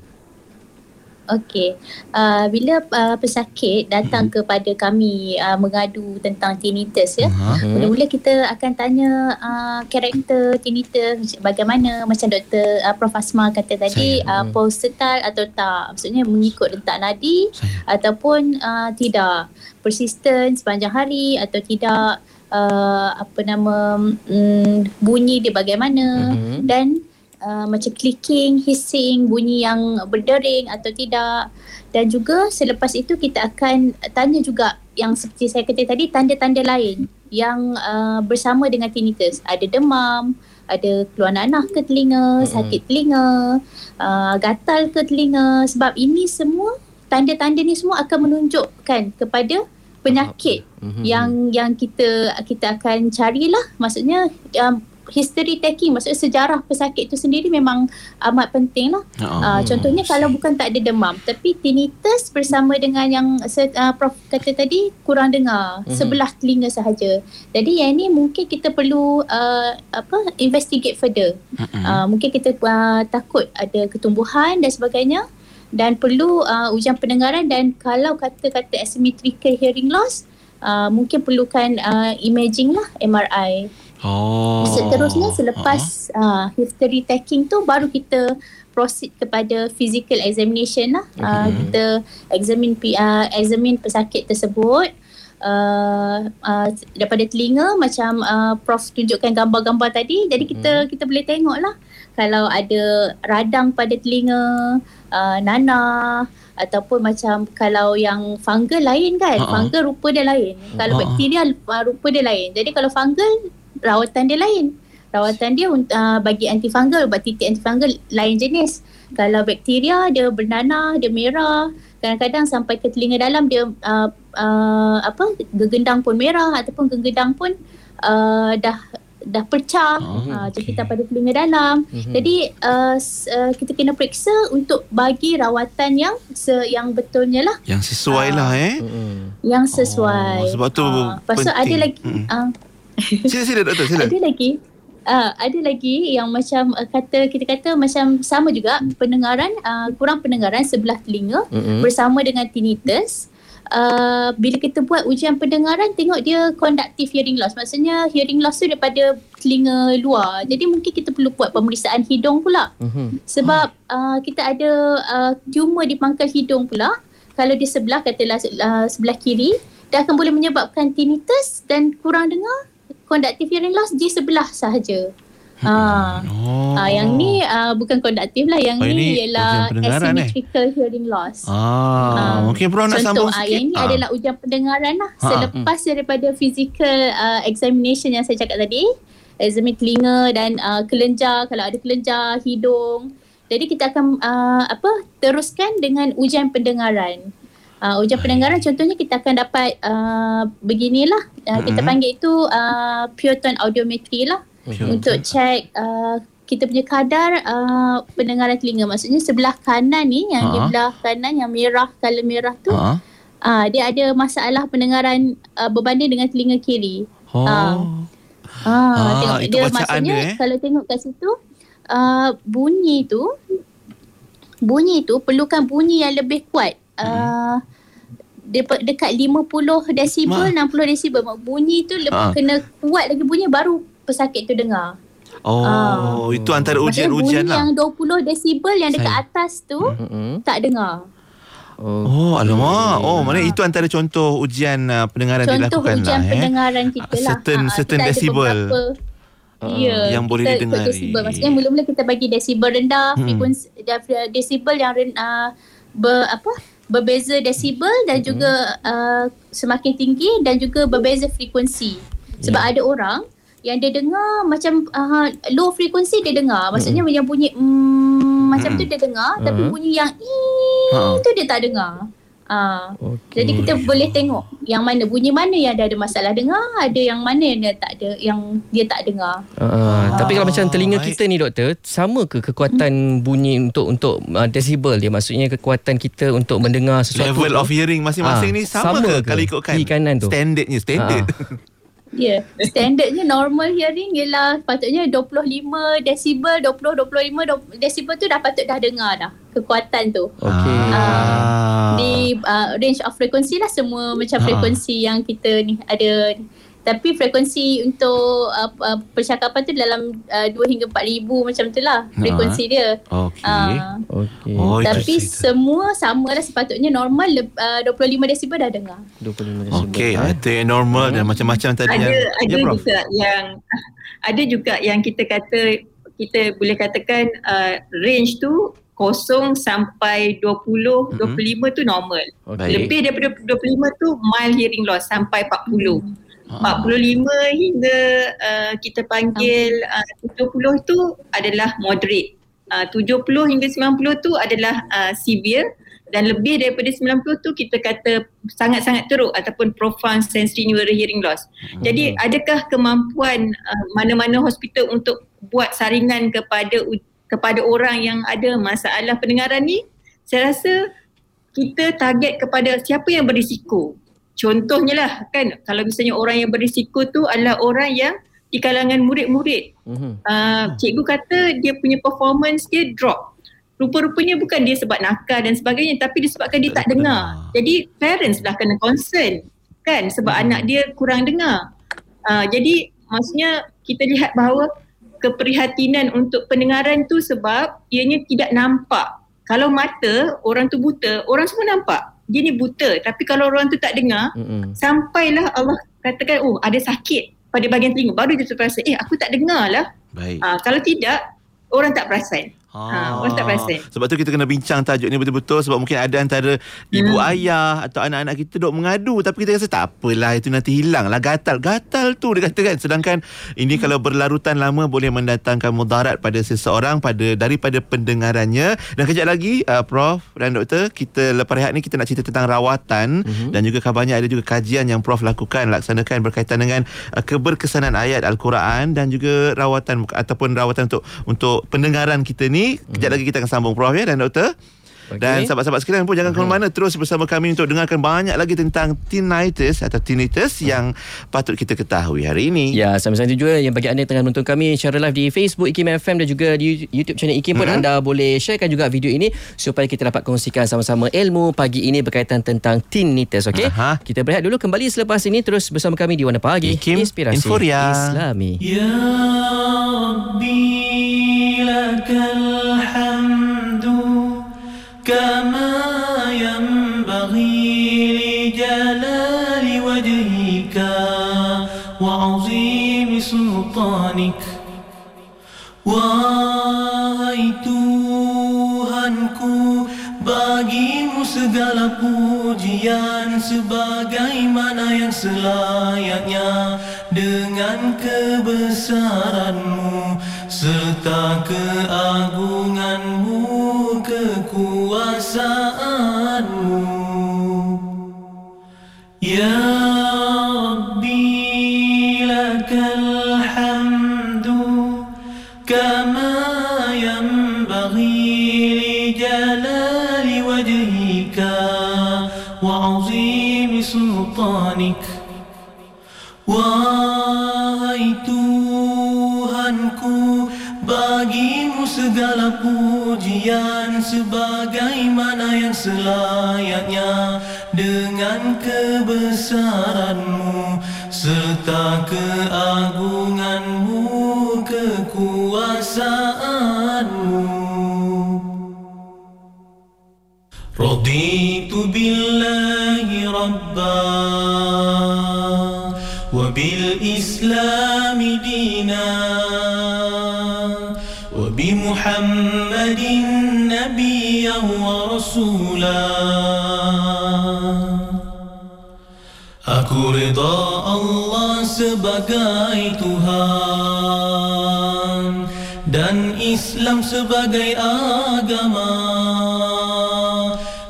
Okey. Uh, bila uh, pesakit datang mm-hmm. kepada kami uh, mengadu tentang tinnitus ya. Uh-huh. Mula-mula kita akan tanya uh, karakter tinnitus bagaimana macam Dr. Uh, Prof Asma kata tadi uh, pulsatil atau tak. Maksudnya mengikut rentak nadi Saya. ataupun uh, tidak persisten sepanjang hari atau tidak uh, apa nama um, bunyi dia bagaimana mm-hmm. dan uh, macam clicking, hissing, bunyi yang berdering atau tidak. Dan juga selepas itu kita akan tanya juga yang seperti saya kata tadi tanda-tanda lain yang uh, bersama dengan tinnitus. Ada demam, ada keluar nanah ke telinga, mm-hmm. sakit telinga, uh, gatal ke telinga. Sebab ini semua tanda-tanda ni semua akan menunjukkan kepada penyakit mm-hmm. yang yang kita kita akan carilah. Maksudnya um, history taking maksudnya sejarah pesakit itu sendiri memang amat penting lah. Oh. Uh, contohnya kalau bukan tak ada demam tapi tinnitus bersama dengan yang uh, Prof kata tadi kurang dengar mm-hmm. sebelah telinga sahaja. Jadi yang ini mungkin kita perlu uh, apa investigate further. Mm-hmm. Uh, mungkin kita uh, takut ada ketumbuhan dan sebagainya dan perlu uh, ujian pendengaran dan kalau kata-kata asymmetrical hearing loss uh, mungkin perlukan uh, imaging lah MRI. Oh. Seterusnya selepas uh uh, history taking tu baru kita proceed kepada physical examination lah. Uh, mm-hmm. kita examine uh, examine pesakit tersebut. Uh, uh, daripada telinga macam uh, prof tunjukkan gambar-gambar tadi jadi kita mm-hmm. kita boleh tengok lah kalau ada radang pada telinga uh, nanah ataupun macam kalau yang fungal lain kan uh-huh. fungal rupa dia lain kalau uh-huh. bakteria uh, rupa dia lain jadi kalau fungal rawatan dia lain. Rawatan dia uh, bagi antifungal, ubat titik antifungal lain jenis. Kalau bakteria dia bernanah, dia merah, kadang-kadang sampai ke telinga dalam dia uh, uh, apa gegendang pun merah ataupun gegendang pun uh, dah dah pecah oh, uh, okay. pada telinga dalam. Mm-hmm. Jadi uh, uh, kita kena periksa untuk bagi rawatan yang se- yang betulnya lah. Yang sesuai uh, lah eh. Yang sesuai. Oh, sebab tu uh, penting. ada lagi mm. uh, Sila sila doktor sila. Ada lagi. Uh, ada lagi yang macam uh, kata kita kata macam sama juga pendengaran uh, kurang pendengaran sebelah telinga mm-hmm. bersama dengan tinnitus. Uh, bila kita buat ujian pendengaran tengok dia conductive hearing loss maksudnya hearing loss tu daripada telinga luar jadi mungkin kita perlu buat pemeriksaan hidung pula mm-hmm. sebab uh, kita ada uh, tumor di pangkal hidung pula kalau di sebelah katalah uh, sebelah kiri dia akan boleh menyebabkan tinnitus dan kurang dengar conductive hearing loss di sebelah sahaja. Ha. Oh. Ha, yang ni uh, bukan konduktif lah. Yang oh, ni ialah eh? asymmetrical eh? hearing loss. Ah, ha. Mungkin Puan nak sambung sikit. Contoh, yang ni ha. adalah ujian pendengaran lah. Ha. Selepas hmm. daripada physical uh, examination yang saya cakap tadi. Examine telinga dan uh, kelenjar. Kalau ada kelenjar, hidung. Jadi kita akan uh, apa teruskan dengan ujian pendengaran. Uh, ujian pendengaran contohnya kita akan dapat uh, beginilah uh, kita mm-hmm. panggil itu uh, pure tone audiometry lah pure untuk check uh, kita punya kadar uh, pendengaran telinga maksudnya sebelah kanan ni yang uh-huh. di belah kanan yang merah color merah tu uh-huh. uh, dia ada masalah pendengaran uh, berbanding dengan telinga kiri oh. uh, uh, uh, tengok dia maksudnya dia, eh? kalau tengok kat situ uh, bunyi tu bunyi tu perlukan bunyi yang lebih kuat uh, de- dekat 50 desibel, Ma. 60 desibel. Bunyi tu ha. kena kuat lagi bunyi baru pesakit tu dengar. Oh, uh, itu antara ujian-ujian lah. yang 20 desibel yang dekat Saya. atas tu mm-hmm. tak dengar. Oh, oh alamak. Oh, mana itu antara contoh ujian uh, pendengaran contoh dilakukan lah. Contoh ujian eh. pendengaran kita lah. Certain, ha, certain desibel. Uh, ya, yang boleh didengar. Maksudnya mula-mula kita bagi desibel rendah, hmm. frekuensi desibel yang uh, ber, apa berbeza desibel dan mm-hmm. juga uh, semakin tinggi dan juga berbeza frekuensi. Sebab yeah. ada orang yang dia dengar macam uh, low frekuensi dia dengar. Maksudnya mm-hmm. yang bunyi mm, macam mm-hmm. tu dia dengar mm-hmm. tapi bunyi yang i tu dia tak dengar. Ah, okay. Jadi kita boleh tengok yang mana bunyi mana yang dia ada masalah dengar, ada yang mana yang dia tak ada yang dia tak dengar. Uh, uh, tapi kalau macam telinga kita ni doktor, sama ke kekuatan hmm. bunyi untuk untuk uh, desibel dia? Maksudnya kekuatan kita untuk mendengar sesuatu level of hearing masing-masing uh, ni sama, sama ke, ke kalau ikutkan kanan tu? standardnya standard. Uh. Ya, yeah. standardnya normal hearing ialah patutnya 25 desibel, 20 25 desibel tu dah patut dah dengar dah kekuatan tu. Okey. Uh, di uh, range of frequency lah semua macam frekuensi yang kita ni ada ni. Tapi frekuensi untuk uh, uh, percakapan tu dalam uh, 2 hingga 4 ribu macam tu lah frekuensi dia. Okey. Ah. Okey. Oh, Tapi cerita. semua sama lah sepatutnya normal uh, 25 desibel dah dengar. 25 desibel. Okey, Ha? itu yang normal dan macam-macam tadi ada yang ada ya, Prof. juga yang ada juga yang kita kata kita boleh katakan uh, range tu kosong sampai 20 Mhm. 25 tu normal. Okey. Lebih daripada 25 tu mild hearing loss sampai 40. Ah. 45 hingga uh, kita panggil uh, 70 tu adalah moderate. Uh, 70 hingga 90 tu adalah uh, severe dan lebih daripada 90 tu kita kata sangat-sangat teruk ataupun profound sensory neural hearing loss. Jadi adakah kemampuan uh, mana-mana hospital untuk buat saringan kepada kepada orang yang ada masalah pendengaran ni? Saya rasa kita target kepada siapa yang berisiko. Contohnya lah kan kalau misalnya orang yang berisiko tu adalah orang yang di kalangan murid-murid. Mhm. Uh, cikgu kata dia punya performance dia drop. Rupa-rupanya bukan dia sebab nakal dan sebagainya tapi disebabkan dia tak dengar. Jadi parents lah kena concern kan sebab Hmm. anak dia kurang dengar. Uh, jadi maksudnya kita lihat bahawa keprihatinan untuk pendengaran tu sebab ianya tidak nampak. Kalau mata orang tu buta, orang semua nampak. Dia ni buta tapi kalau orang tu tak dengar, Mhm. sampailah Allah katakan oh ada sakit pada bahagian telinga baru dia terperasan eh aku tak dengar lah Baik. uh, kalau tidak orang tak perasan Ha, orang tak perasan. Sebab tu kita kena bincang tajuk ni betul-betul sebab mungkin ada antara ibu ayah atau anak-anak kita duk mengadu tapi kita rasa tak apalah itu nanti hilang lah gatal. Gatal tu dia kata kan. Sedangkan ini kalau berlarutan lama boleh mendatangkan mudarat pada seseorang pada daripada pendengarannya. Dan kejap lagi uh, Prof dan Doktor kita lepas rehat ni kita nak cerita tentang rawatan dan juga kabarnya ada juga kajian yang Prof lakukan laksanakan berkaitan dengan uh, keberkesanan ayat Al-Quran dan juga rawatan ataupun rawatan untuk untuk pendengaran kita ni. Kejap lagi kita akan sambung Prof ya dan Doktor. Dan sahabat-sahabat sekalian pun jangan ke mana-mana terus bersama kami untuk dengarkan banyak lagi tentang tinnitus atau tinnitus hmm. yang patut kita ketahui hari ini. Ya, sama-sama juga yang bagi anda yang tengah menonton kami secara live di Facebook IKIM FM dan juga di YouTube channel IKIM pun anda boleh sharekan juga video ini supaya kita dapat kongsikan sama-sama ilmu pagi ini berkaitan tentang tinnitus, okey? Kita berehat dulu kembali selepas ini terus bersama kami di Warna Pagi IKIM Inspirasi Inforia. Islami. Ya Rabbi lakal كما ينبغي لجلال وجهك وعظيم سلطانك Wahai Tuhanku Bagimu segala pujian Sebagaimana yang selayaknya Dengan kebesaranmu Serta keagunganmu Kekuasaanmu. Ya segala pujian sebagaimana yang selayaknya dengan kebesaranmu serta keagunganmu kekuasaanmu. Raditu billahi rabba wa bil islam dinan وبمحمد نبيا ورسولا Aku reda Allah sebagai Tuhan Dan Islam sebagai agama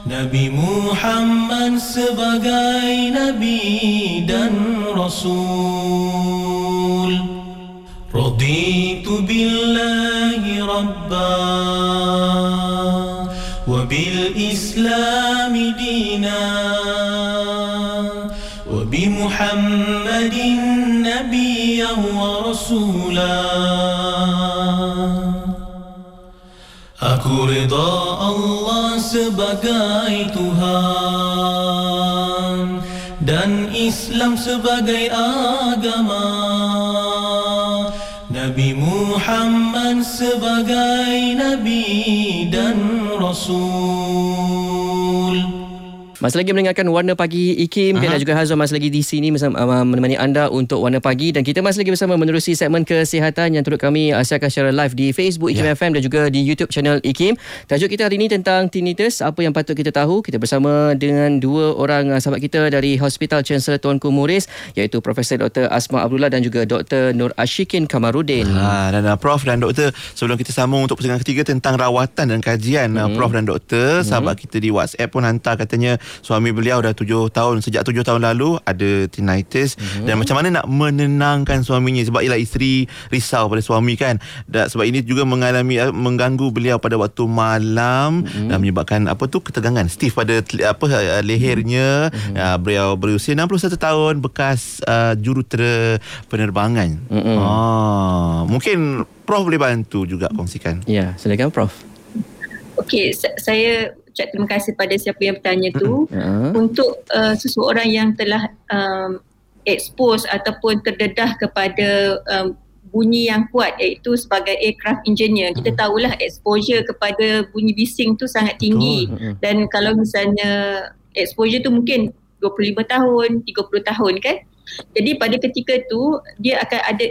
Nabi Muhammad sebagai Nabi dan Rasul Raditu billahi ربا. وبالإسلام دينا. وبمحمد نبيا ورسولا. أكو رضا الله سبقاي تهان دان إسلام سبقاي آقما نبي محمد sebagai Nabi dan Rasul Masih lagi mendengarkan Warna Pagi Ikim uh-huh. dan juga Hazwan masih lagi di sini bersama uh, menemani anda untuk Warna Pagi dan kita masih lagi bersama menerusi segmen kesihatan yang turut kami uh, siarkan secara live di Facebook Ikim yeah. FM dan juga di YouTube channel Ikim. Tajuk kita hari ini tentang tinnitus, apa yang patut kita tahu. Kita bersama dengan dua orang uh, sahabat kita dari Hospital Chancellor Tuanku Muris iaitu Profesor Dr. Asma Abdullah dan juga Dr. Nur Ashikin Kamarudin. Ha dan uh, Prof dan Doktor sebelum kita sambung untuk persiapan ketiga tentang rawatan dan kajian hmm. uh, Prof dan Doktor, hmm. sahabat kita di WhatsApp pun hantar katanya suami beliau dah tujuh tahun sejak tujuh tahun lalu ada tinnitus. Mm-hmm. dan macam mana nak menenangkan suaminya? Sebab ialah isteri risau pada suami kan? Dan sebab ini juga mengalami eh, mengganggu beliau pada waktu malam mm-hmm. dan menyebabkan apa tu? Ketegangan. Stiff pada apa eh, lehernya. Mm-hmm. uh, beliau berusia 61 tahun bekas uh, jurutera penerbangan. Mm-hmm. ah mungkin prof boleh bantu juga kongsikan. Ya silakan prof. Okey, saya ucap terima kasih pada siapa yang bertanya tu. Uh-huh. untuk uh, seseorang yang telah um, expose ataupun terdedah kepada um, bunyi yang kuat iaitu sebagai aircraft engineer. Kita tahulah exposure kepada bunyi bising tu sangat tinggi. Dan kalau misalnya exposure tu mungkin 25 tahun 30 tahun kan? Jadi pada ketika tu dia akan ada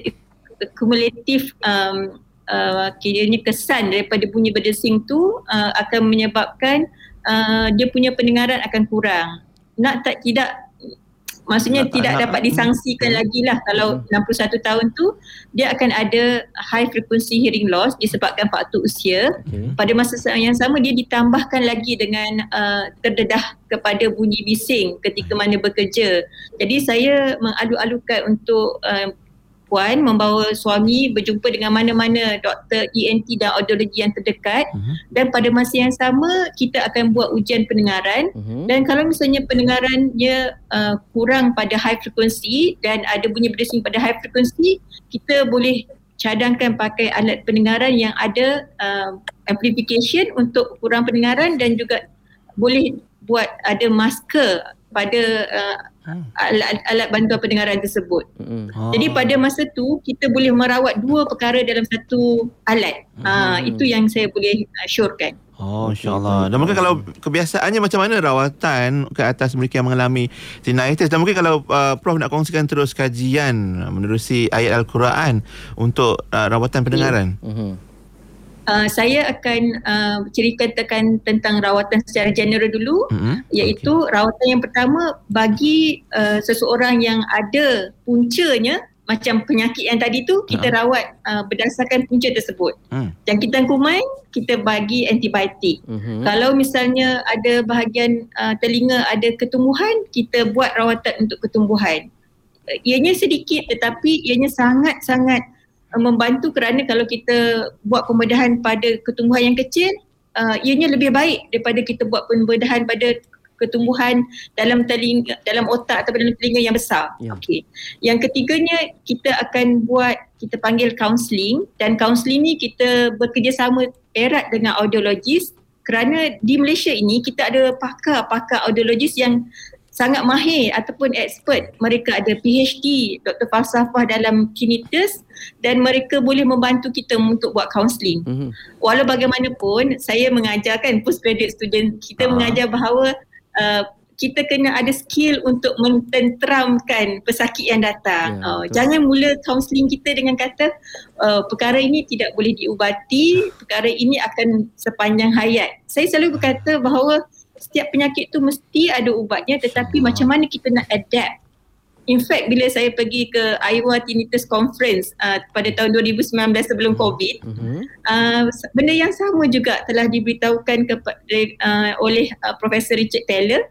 cumulative um, uh, kiranya kesan daripada bunyi berdesing tu uh, akan menyebabkan uh, dia punya pendengaran akan kurang. Nak tak tidak maksudnya nak tidak tak dapat disangsikan hmm. lagi lah kalau hmm. 61 tahun tu dia akan ada high frequency hearing loss disebabkan faktor usia. Okay. Pada masa yang sama dia ditambahkan lagi dengan uh, terdedah kepada bunyi bising ketika mana bekerja. Jadi saya mengalu-alukan untuk uh, puan membawa suami berjumpa dengan mana-mana doktor ENT dan audiologi yang terdekat uh-huh. dan pada masa yang sama kita akan buat ujian pendengaran uh-huh. dan kalau misalnya pendengarannya uh, kurang pada high frequency dan ada bunyi berdesing pada high frequency kita boleh cadangkan pakai alat pendengaran yang ada uh, amplification untuk kurang pendengaran dan juga boleh buat ada masker pada uh, alat, alat bantuan pendengaran tersebut. Hmm. Jadi pada masa tu kita boleh merawat dua perkara dalam satu alat. Ha, hmm. Ha itu yang saya boleh syorkan. Oh insyaAllah Dan mungkin kalau Kebiasaannya macam mana Rawatan Ke atas mereka yang mengalami Tinnitus Dan mungkin kalau uh, Prof nak kongsikan terus Kajian Menerusi ayat Al-Quran Untuk uh, rawatan pendengaran yeah. uh-huh. Uh, saya akan uh, ceritakan tentang rawatan secara general dulu mm-hmm. iaitu okay. rawatan yang pertama bagi uh, seseorang yang ada puncanya macam penyakit yang tadi tu kita uh rawat uh, berdasarkan punca tersebut. Mm. Jangkitan kuman kita bagi antibiotik. Mm-hmm. Kalau misalnya ada bahagian uh, telinga ada ketumbuhan kita buat rawatan untuk ketumbuhan. Uh, ianya sedikit tetapi ianya sangat-sangat uh, membantu kerana kalau kita buat pembedahan pada ketumbuhan yang kecil uh, ianya lebih baik daripada kita buat pembedahan pada ketumbuhan dalam telinga dalam otak atau dalam telinga yang besar. Yeah. Okey. Yang ketiganya kita akan buat kita panggil counselling dan counselling ni kita bekerjasama erat dengan audiologis kerana di Malaysia ini kita ada pakar-pakar audiologis yang sangat mahir ataupun expert. Mereka ada PhD, doktor falsafah dalam tinnitus dan mereka boleh membantu kita untuk buat counselling. Mm-hmm. Walau bagaimanapun, saya mengajarkan postgraduate student, kita uh. mengajar bahawa uh, kita kena ada skill untuk mententeramkan pesakit yang datang. Yeah, ya, uh, jangan mula counselling kita dengan kata uh, perkara ini tidak boleh diubati, perkara ini akan sepanjang hayat. Saya selalu berkata bahawa setiap penyakit tu mesti ada ubatnya tetapi hmm. macam mana kita nak adapt in fact bila saya pergi ke Iowa Tinnitus Conference uh, pada tahun 2019 sebelum. COVID hmm. uh, benda yang sama juga telah diberitahukan kepada uh, oleh uh, Profesor Richard Taylor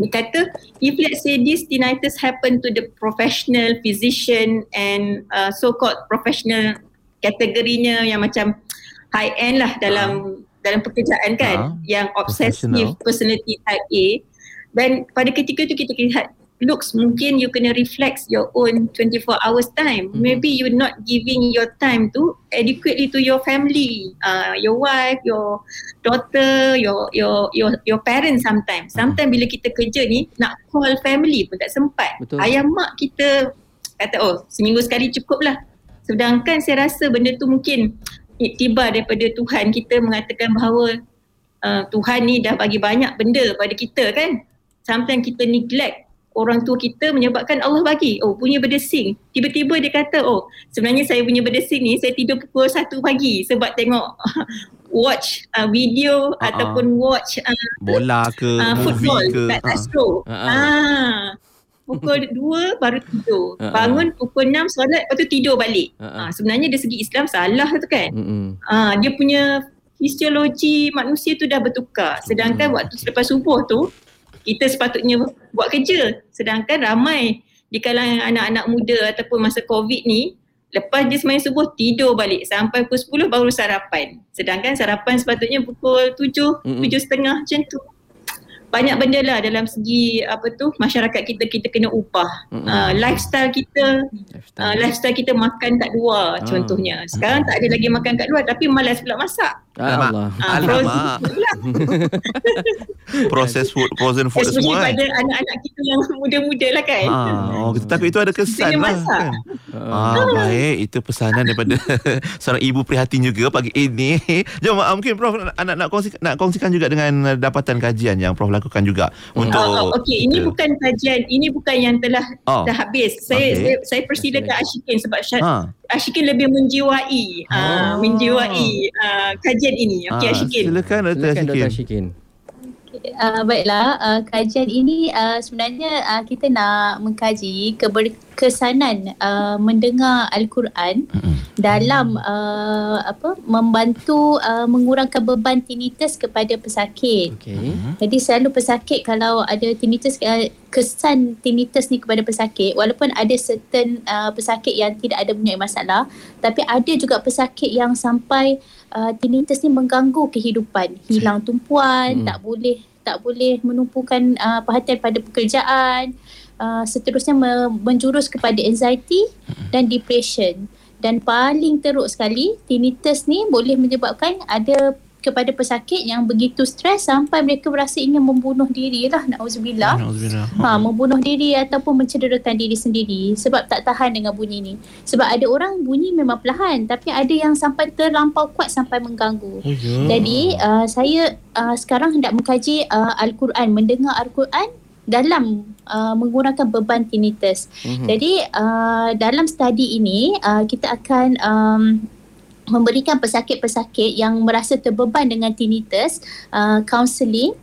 dia kata if let's say this tinnitus happen to the professional physician and uh, so called professional kategorinya yang macam high end lah dalam uh dalam pekerjaan kan uh, yang obsessive personality type A dan pada ketika tu kita lihat looks mungkin you kena reflect your own 24 hours time mm-hmm. maybe you not giving your time to adequately to your family uh, your wife your daughter your your your your parents sometimes mm-hmm. sometimes bila kita kerja ni nak call family pun tak sempat Betul. ayah mak kita kata oh seminggu sekali cukup lah sedangkan saya rasa benda tu mungkin tiba daripada Tuhan kita mengatakan bahawa uh, Tuhan ni dah bagi banyak benda pada kita kan sometimes kita neglect orang tua kita menyebabkan Allah bagi oh punya berdesing tiba-tiba dia kata oh sebenarnya saya punya berdesing ni saya tidur pukul 1 pagi sebab tengok watch uh, video uh-huh. ataupun watch uh, bola ke uh, football ke kat uh-huh. uh-huh. ah pukul 2 baru tidur uh-huh. bangun pukul 6 solat lepas tu tidur balik uh-huh. uh, sebenarnya dari segi Islam salah tu kan uh-huh. uh, dia punya fisiologi manusia tu dah bertukar sedangkan uh-huh. waktu selepas subuh tu kita sepatutnya buat kerja sedangkan ramai di kalangan anak-anak muda ataupun masa covid ni lepas dia semain subuh tidur balik sampai pukul 10 baru sarapan sedangkan sarapan sepatutnya pukul 7 mm-hmm. 7.30 macam tu banyak benda lah dalam segi apa tu masyarakat kita kita kena ubah mm-hmm. uh, lifestyle kita lifestyle. Uh, lifestyle kita makan kat luar ah. contohnya sekarang tak ada lagi makan kat luar tapi malas pula masak Allah. Uh, Alamak. Proses food, frozen food Especially semua pada kan? anak-anak kita yang muda-muda lah kan. Ha, oh, tapi itu ada kesan lah kan. Ah, ha, baik, itu pesanan daripada seorang ibu prihatin juga pagi ini. Jom, mungkin Prof nak, nak, kongsi, nak kongsikan juga dengan dapatan kajian yang Prof lakukan juga. untuk. Oh, Okey, ini uh, bukan kajian, ini bukan yang telah oh. dah habis. Saya, okay. saya, saya persilakan Ashikin sebab ha. Ashikin lebih menjiwai oh. uh, menjiwai uh, kajian ini. Okey uh, Ashikin. Silakan Dr. Ashikin. Ashikin. Uh, baiklah, uh, kajian ini uh, sebenarnya uh, kita nak mengkaji keberkesanan uh, mendengar Al-Quran mm-hmm. dalam uh, apa membantu uh, mengurangkan beban tinnitus kepada pesakit. Okay. Mm-hmm. Jadi selalu pesakit kalau ada tinnitus uh, kesan tinnitus ni kepada pesakit walaupun ada certain uh, pesakit yang tidak ada punya masalah tapi ada juga pesakit yang sampai uh, tinnitus ni mengganggu kehidupan, hilang tumpuan, mm. tak boleh tak boleh menumpukan uh, perhatian pada pekerjaan uh, seterusnya me- menjurus kepada anxiety dan depression. Dan paling teruk sekali tinnitus ni boleh menyebabkan ada kepada pesakit yang begitu stres sampai mereka berasa ingin membunuh diri lah na'udzubillah ha, membunuh diri ataupun mencederakan diri sendiri sebab tak tahan dengan bunyi ni sebab ada orang bunyi memang perlahan tapi ada yang sampai terlampau kuat sampai mengganggu oh, yeah. jadi uh, saya uh, sekarang hendak mengkaji uh, Al-Quran mendengar Al-Quran dalam uh, menggunakan beban tinnitus. Mm-hmm. Jadi uh, dalam studi ini uh, kita akan um, memberikan pesakit-pesakit yang merasa terbeban dengan tinnitus uh, counselling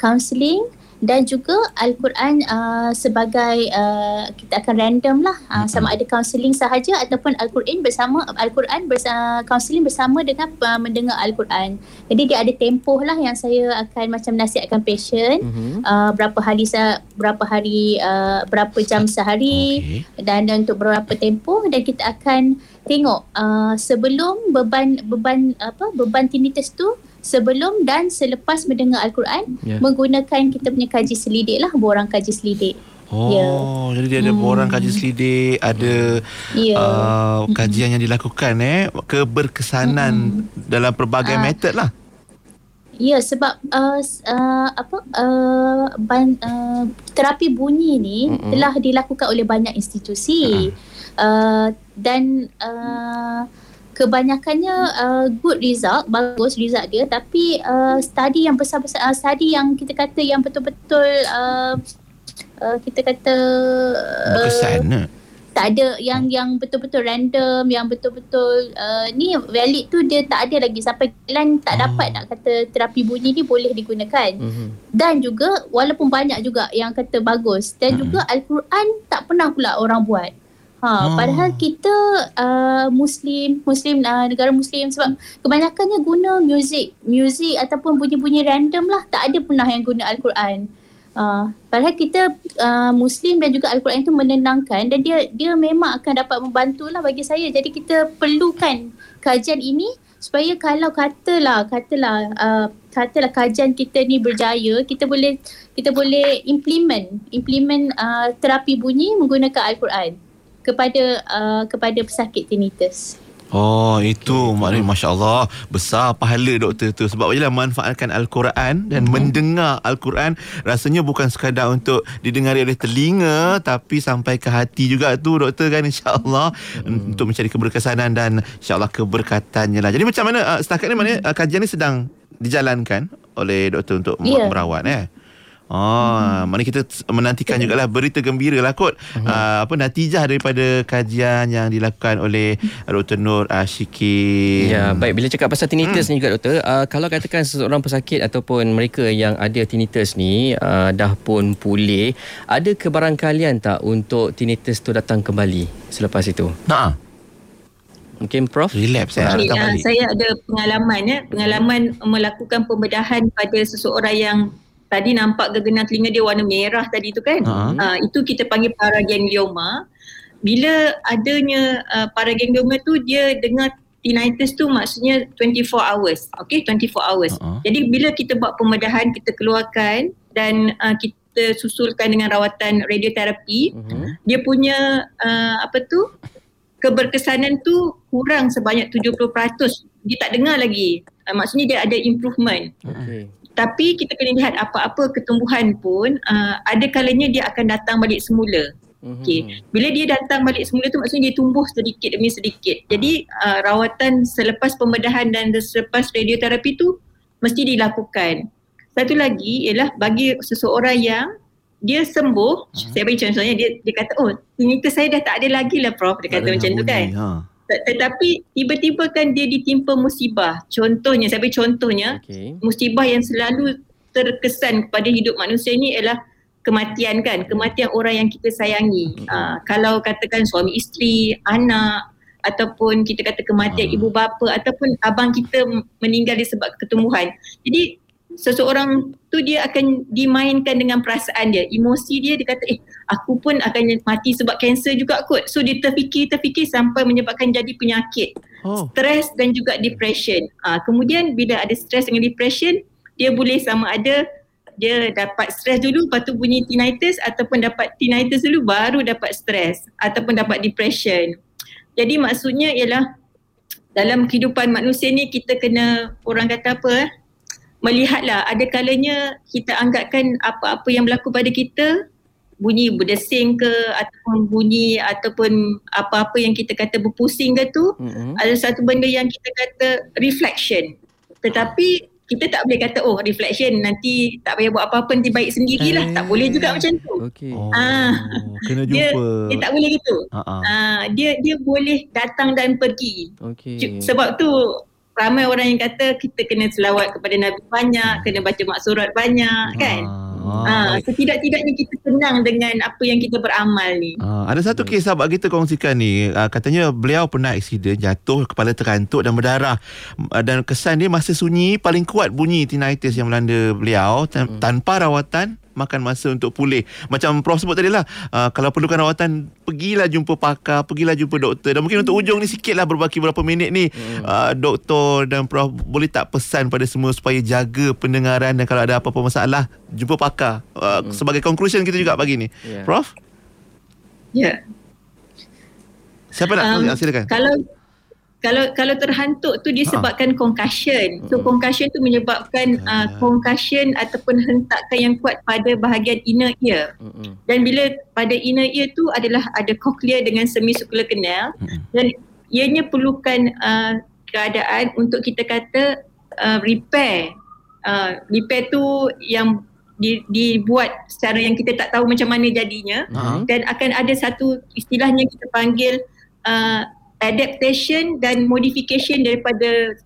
counselling dan juga Al-Quran uh, sebagai uh, kita akan random lah uh, sama ada counselling sahaja ataupun Al-Quran bersama Al-Quran bersama counselling bersama dengan uh, mendengar Al-Quran. Jadi dia ada tempoh lah yang saya akan macam nasihatkan patient mm-hmm. uh, berapa hari berapa hari uh, berapa jam sehari okay. dan, dan untuk berapa tempoh dan kita akan tengok uh, sebelum beban beban apa beban tinnitus tu sebelum dan selepas mendengar al-Quran yeah. menggunakan kita punya kaji selidik lah borang kaji selidik. Oh, yeah. jadi dia ada hmm. borang kaji selidik, ada yeah. uh, kajian yang dilakukan eh keberkesanan hmm. dalam pelbagai uh, metod lah. Ya sebab uh, uh, apa uh, ban, uh, terapi bunyi ni mm-hmm. telah dilakukan oleh banyak institusi. Uh-huh uh, dan uh, kebanyakannya uh, good result bagus result dia tapi uh, study yang besar-besar uh, study yang kita kata yang betul-betul uh, uh, kita kata uh, tak ada yang yang betul-betul random yang betul-betul uh, ni valid tu dia tak ada lagi sampai lan tak oh. dapat nak kata terapi bunyi ni boleh digunakan mm-hmm. dan juga walaupun banyak juga yang kata bagus dan mm-hmm. juga al-Quran tak pernah pula orang buat Ha, hmm. padahal kita uh, Muslim, Muslim uh, negara Muslim sebab kebanyakannya guna muzik, muzik ataupun bunyi-bunyi random lah. Tak ada pernah yang guna Al-Quran. Uh, padahal kita uh, Muslim dan juga Al-Quran itu menenangkan dan dia dia memang akan dapat membantu lah bagi saya. Jadi kita perlukan kajian ini supaya kalau katalah katalah uh, katalah kajian kita ni berjaya kita boleh kita boleh implement implement uh, terapi bunyi menggunakan al-Quran kepada uh, kepada pesakit tinnitus. Oh itu maknanya Masya Allah Besar pahala doktor tu Sebab bila manfaatkan Al-Quran Dan hmm. mendengar Al-Quran Rasanya bukan sekadar untuk Didengari oleh telinga Tapi sampai ke hati juga tu doktor kan Insya Allah hmm. Untuk mencari keberkesanan Dan insya Allah keberkatannya lah Jadi macam mana uh, Setakat ni maknanya uh, Kajian ni sedang Dijalankan Oleh doktor untuk yeah. merawat eh Oh, hmm. mana kita menantikan juga lah berita gembira lah kot. Hmm. Uh, apa natijah daripada kajian yang dilakukan oleh Dr. Nur Ashiki. Ya, baik bila cakap pasal tinnitus hmm. ni juga doktor, uh, kalau katakan seseorang pesakit ataupun mereka yang ada tinnitus ni uh, dah pun pulih, ada kebarangkalian tak untuk tinnitus tu datang kembali selepas itu? Nah. Mungkin Prof relapse ya. Okay, uh, saya ada pengalaman ya, pengalaman melakukan pembedahan pada seseorang yang tadi nampak gegenan telinga dia warna merah tadi tu kan uh-huh. uh, itu kita panggil paraganglioma bila adanya uh, paraganglioma tu dia dengar tinnitus tu maksudnya 24 hours okay 24 hours uh-huh. jadi bila kita buat pembedahan kita keluarkan dan uh, kita susulkan dengan rawatan radioterapi uh-huh. dia punya uh, apa tu keberkesanan tu kurang sebanyak 70% dia tak dengar lagi uh, maksudnya dia ada improvement okay. Tapi kita kena lihat apa-apa ketumbuhan pun uh, ada kalanya dia akan datang balik semula. Mhm. Okay. Bila dia datang balik semula tu maksudnya dia tumbuh sedikit demi sedikit. Jadi uh, rawatan selepas pembedahan dan selepas radioterapi tu mesti dilakukan. Satu lagi ialah bagi seseorang yang dia sembuh, uh-huh. saya bagi contohnya dia dia kata oh tinnitus saya dah tak ada lagi lah prof dia kata macam tu kan. Ha. Tetapi tiba-tiba kan dia ditimpa musibah. Contohnya, saya beri contohnya, okay. musibah yang selalu terkesan kepada hidup manusia ini ialah kematian kan. Kematian orang yang kita sayangi. Okay. Uh, kalau katakan suami isteri, anak ataupun kita kata kematian uh. ibu bapa ataupun abang kita meninggal disebab ketumbuhan. Jadi seseorang tu dia akan dimainkan dengan perasaan dia emosi dia dia kata eh aku pun akan mati sebab kanser juga kot. So dia terfikir terfikir sampai menyebabkan jadi penyakit. Oh. stres dan juga depression. Ha, kemudian bila ada stres dengan depression dia boleh sama ada dia dapat stres dulu lepas tu bunyi tinnitus ataupun dapat tinnitus dulu baru dapat stres ataupun dapat depression. Jadi maksudnya ialah dalam kehidupan manusia ni kita kena orang kata apa eh melihatlah ada kalanya kita anggapkan apa-apa yang berlaku pada kita bunyi berdesing ke ataupun bunyi ataupun apa-apa yang kita kata berpusing ke tu mm-hmm. ada satu benda yang kita kata reflection. Tetapi kita tak boleh kata oh reflection nanti tak payah buat apa-apa nanti baik sendirilah. Eh. tak boleh juga macam tu. okey. Ah. Kena jumpa. dia, dia tak boleh gitu. Uh-uh. ah dia dia boleh datang dan pergi. Okey. Sebab tu ramai orang yang kata kita kena selawat kepada Nabi banyak, kena baca maksurat banyak kan. Ah, ha, setidak-tidaknya kita senang dengan apa yang kita beramal ni. Ah, ada satu kes sahabat kita kongsikan ni, ah, katanya beliau pernah aksiden jatuh kepala terantuk dan berdarah ah, dan kesan dia masa sunyi paling kuat bunyi tinnitus yang melanda beliau hmm. tanpa rawatan makan masa untuk pulih. Macam Prof sebut tadi lah, uh, kalau perlukan rawatan, pergilah jumpa pakar, pergilah jumpa doktor. Dan mungkin untuk ujung ni sikit lah berbaki beberapa minit ni, hmm. uh, doktor dan Prof boleh tak pesan pada semua supaya jaga pendengaran dan kalau ada apa-apa masalah, jumpa pakar. Uh, hmm. Sebagai conclusion kita juga pagi ni. Yeah. Prof? Ya. Yeah. Siapa nak? Um, silakan. Kalau kalau kalau terhantuk tu disebabkan ha. concussion. So concussion tu menyebabkan uh, concussion ataupun hentakan yang kuat pada bahagian inner ear. Dan bila pada inner ear tu adalah ada cochlea dengan semicircular canal dan ianya perlukan uh, keadaan untuk kita kata uh, repair. Uh, repair tu yang di, dibuat secara yang kita tak tahu macam mana jadinya uh-huh. dan akan ada satu istilahnya kita panggil uh, adaptation dan modification daripada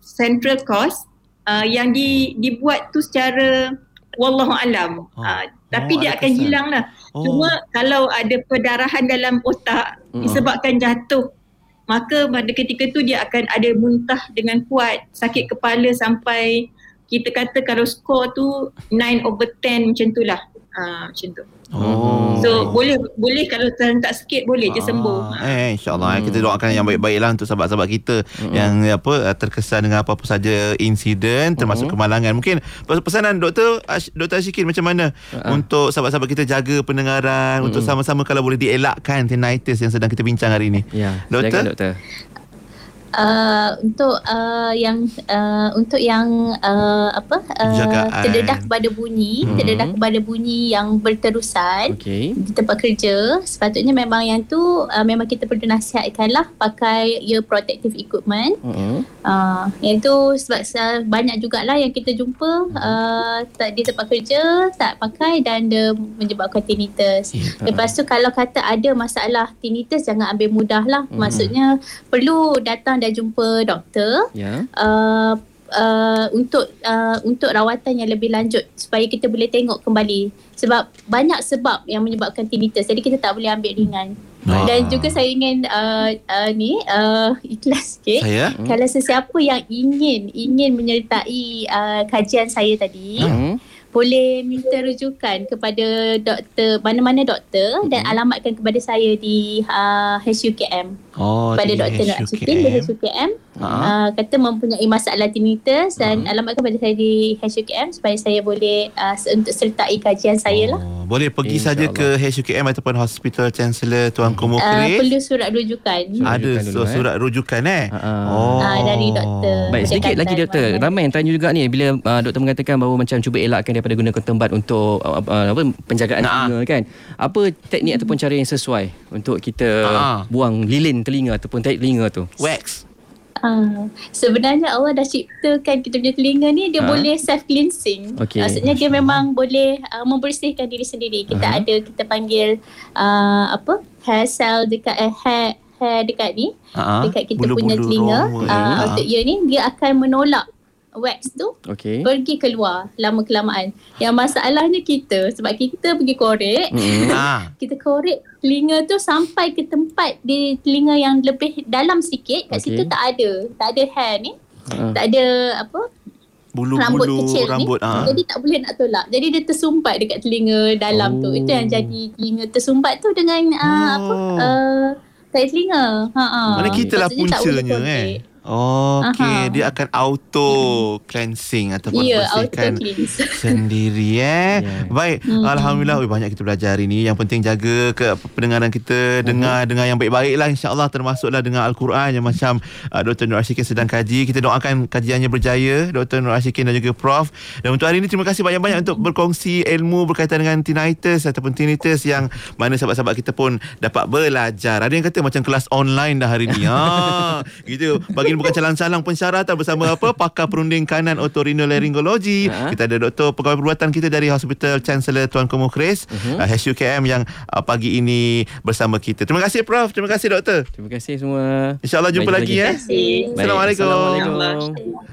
central cause uh, yang di, dibuat tu secara wallahu alam. Oh. Uh, tapi oh, dia akan hilang lah. Oh. Cuma kalau ada perdarahan dalam otak hmm. disebabkan jatuh maka pada ketika tu dia akan ada muntah dengan kuat, sakit kepala sampai kita kata kalau skor tu 9 over 10 macam tu lah. Uh, macam tu. Oh. So boleh boleh kalau serentak sikit boleh je sembuh. Eh insyaallah hmm. kita doakan yang baik-baiklah untuk sahabat-sahabat kita hmm. yang apa terkesan dengan apa-apa saja insiden termasuk hmm. kemalangan. Mungkin pesanan doktor Dr. Ashikin macam mana uh-huh. untuk sahabat-sahabat kita jaga pendengaran hmm. untuk sama-sama kalau boleh dielakkan tinnitus yang sedang kita bincang hari ini. Ya. Doktor. doktor. Uh, untuk uh, yang uh, untuk yang uh, apa uh, terdedah kepada bunyi hmm. terdedah kepada bunyi yang berterusan okay. di tempat kerja sepatutnya memang yang tu uh, memang kita perlu nasihatkanlah pakai ear protective equipment hmm. uh, yang tu sebab uh, banyak jugalah yang kita jumpa uh, tak di tempat kerja tak pakai dan dia menyebabkan tinnitus yeah. lepas tu kalau kata ada masalah tinnitus jangan ambil mudah lah hmm. maksudnya perlu datang dan jumpa doktor yeah. uh, uh, untuk uh, untuk rawatan yang lebih lanjut supaya kita boleh tengok kembali sebab banyak sebab yang menyebabkan tinnitus jadi kita tak boleh ambil ringan ah. dan juga saya ingin uh, uh, ni uh, ikhlas sikit saya? kalau sesiapa yang ingin ingin menyertai uh, kajian saya tadi hmm boleh minta rujukan kepada doktor mana-mana doktor dan alamatkan kepada saya di uh, HUKM. Oh, pada doktor Nur Asyukin di HUKM. Uh, kata mempunyai masalah tinnitus dan uh alamatkan kepada saya di HUKM supaya saya boleh uh, untuk sertai kajian saya lah. Oh, boleh pergi saja ke HUKM ataupun Hospital Chancellor Tuan Komo uh, Perlu surat rujukan. Ada so, eh? surat rujukan eh? Uh-huh. Oh. Uh, dari doktor. Baik, sedikit lagi doktor. Ramai yang tanya juga ni bila uh, doktor mengatakan bahawa macam cuba elakkan daripada guna ketembat untuk uh, uh, apa penjagaan nah. telinga kan. Apa teknik ataupun cara yang sesuai untuk kita uh buang lilin telinga ataupun tarik telinga tu? Wax. Uh, sebenarnya Allah dah ciptakan kita punya telinga ni dia ha? boleh self cleansing. Okay. Maksudnya dia memang boleh uh, membersihkan diri sendiri. Kita uh-huh. ada kita panggil uh, apa? hair cell dekat uh, hair hair dekat ni uh-huh. dekat kita bulu-bulu punya telinga uh, untuk uh-huh. ni dia akan menolak wax tu okay. pergi keluar lama kelamaan. Yang masalahnya kita sebab kita pergi korek, mm. kita korek telinga tu sampai ke tempat di telinga yang lebih dalam sikit kat okay. situ tak ada, tak ada hair ni. Uh. Tak ada apa? Bulu-bulu rambut kecil rambut, ni. Ha. Jadi tak boleh nak tolak. Jadi dia tersumpat dekat telinga dalam oh. tu. Itu yang jadi telinga tersumpat tu dengan uh, oh. apa? Uh, telinga. Ha ah. Mana kita lah puncanya eh. Oh, okey. Dia akan auto cleansing ataupun yeah, bersihkan sendiri eh. Yeah. Baik. Mm-hmm. Alhamdulillah oh, banyak kita belajar hari ni. Yang penting jaga ke pendengaran kita, mm-hmm. dengar dengan yang baik-baik lah insya-Allah termasuklah dengan al-Quran yang macam uh, Dr. Nur Ashikin sedang kaji. Kita doakan kajiannya berjaya Dr. Nur Ashikin dan juga Prof. Dan untuk hari ini terima kasih banyak-banyak untuk berkongsi ilmu berkaitan dengan tinnitus ataupun tinnitus yang mana sahabat-sahabat kita pun dapat belajar. Ada yang kata macam kelas online dah hari ni. Ha, gitu. Bagi ini bukan calang-calang pensyaratan bersama apa pakar perunding kanan otorinolaryngologi. Uh-huh. Kita ada doktor pegawai perubatan kita dari Hospital Chancellor Tuan Komo Chris uh-huh. uh, HUKM yang uh, pagi ini bersama kita. Terima kasih Prof. Terima kasih doktor. Terima kasih semua. InsyaAllah jumpa Baik lagi, lagi ya. Assalamualaikum. Assalamualaikum.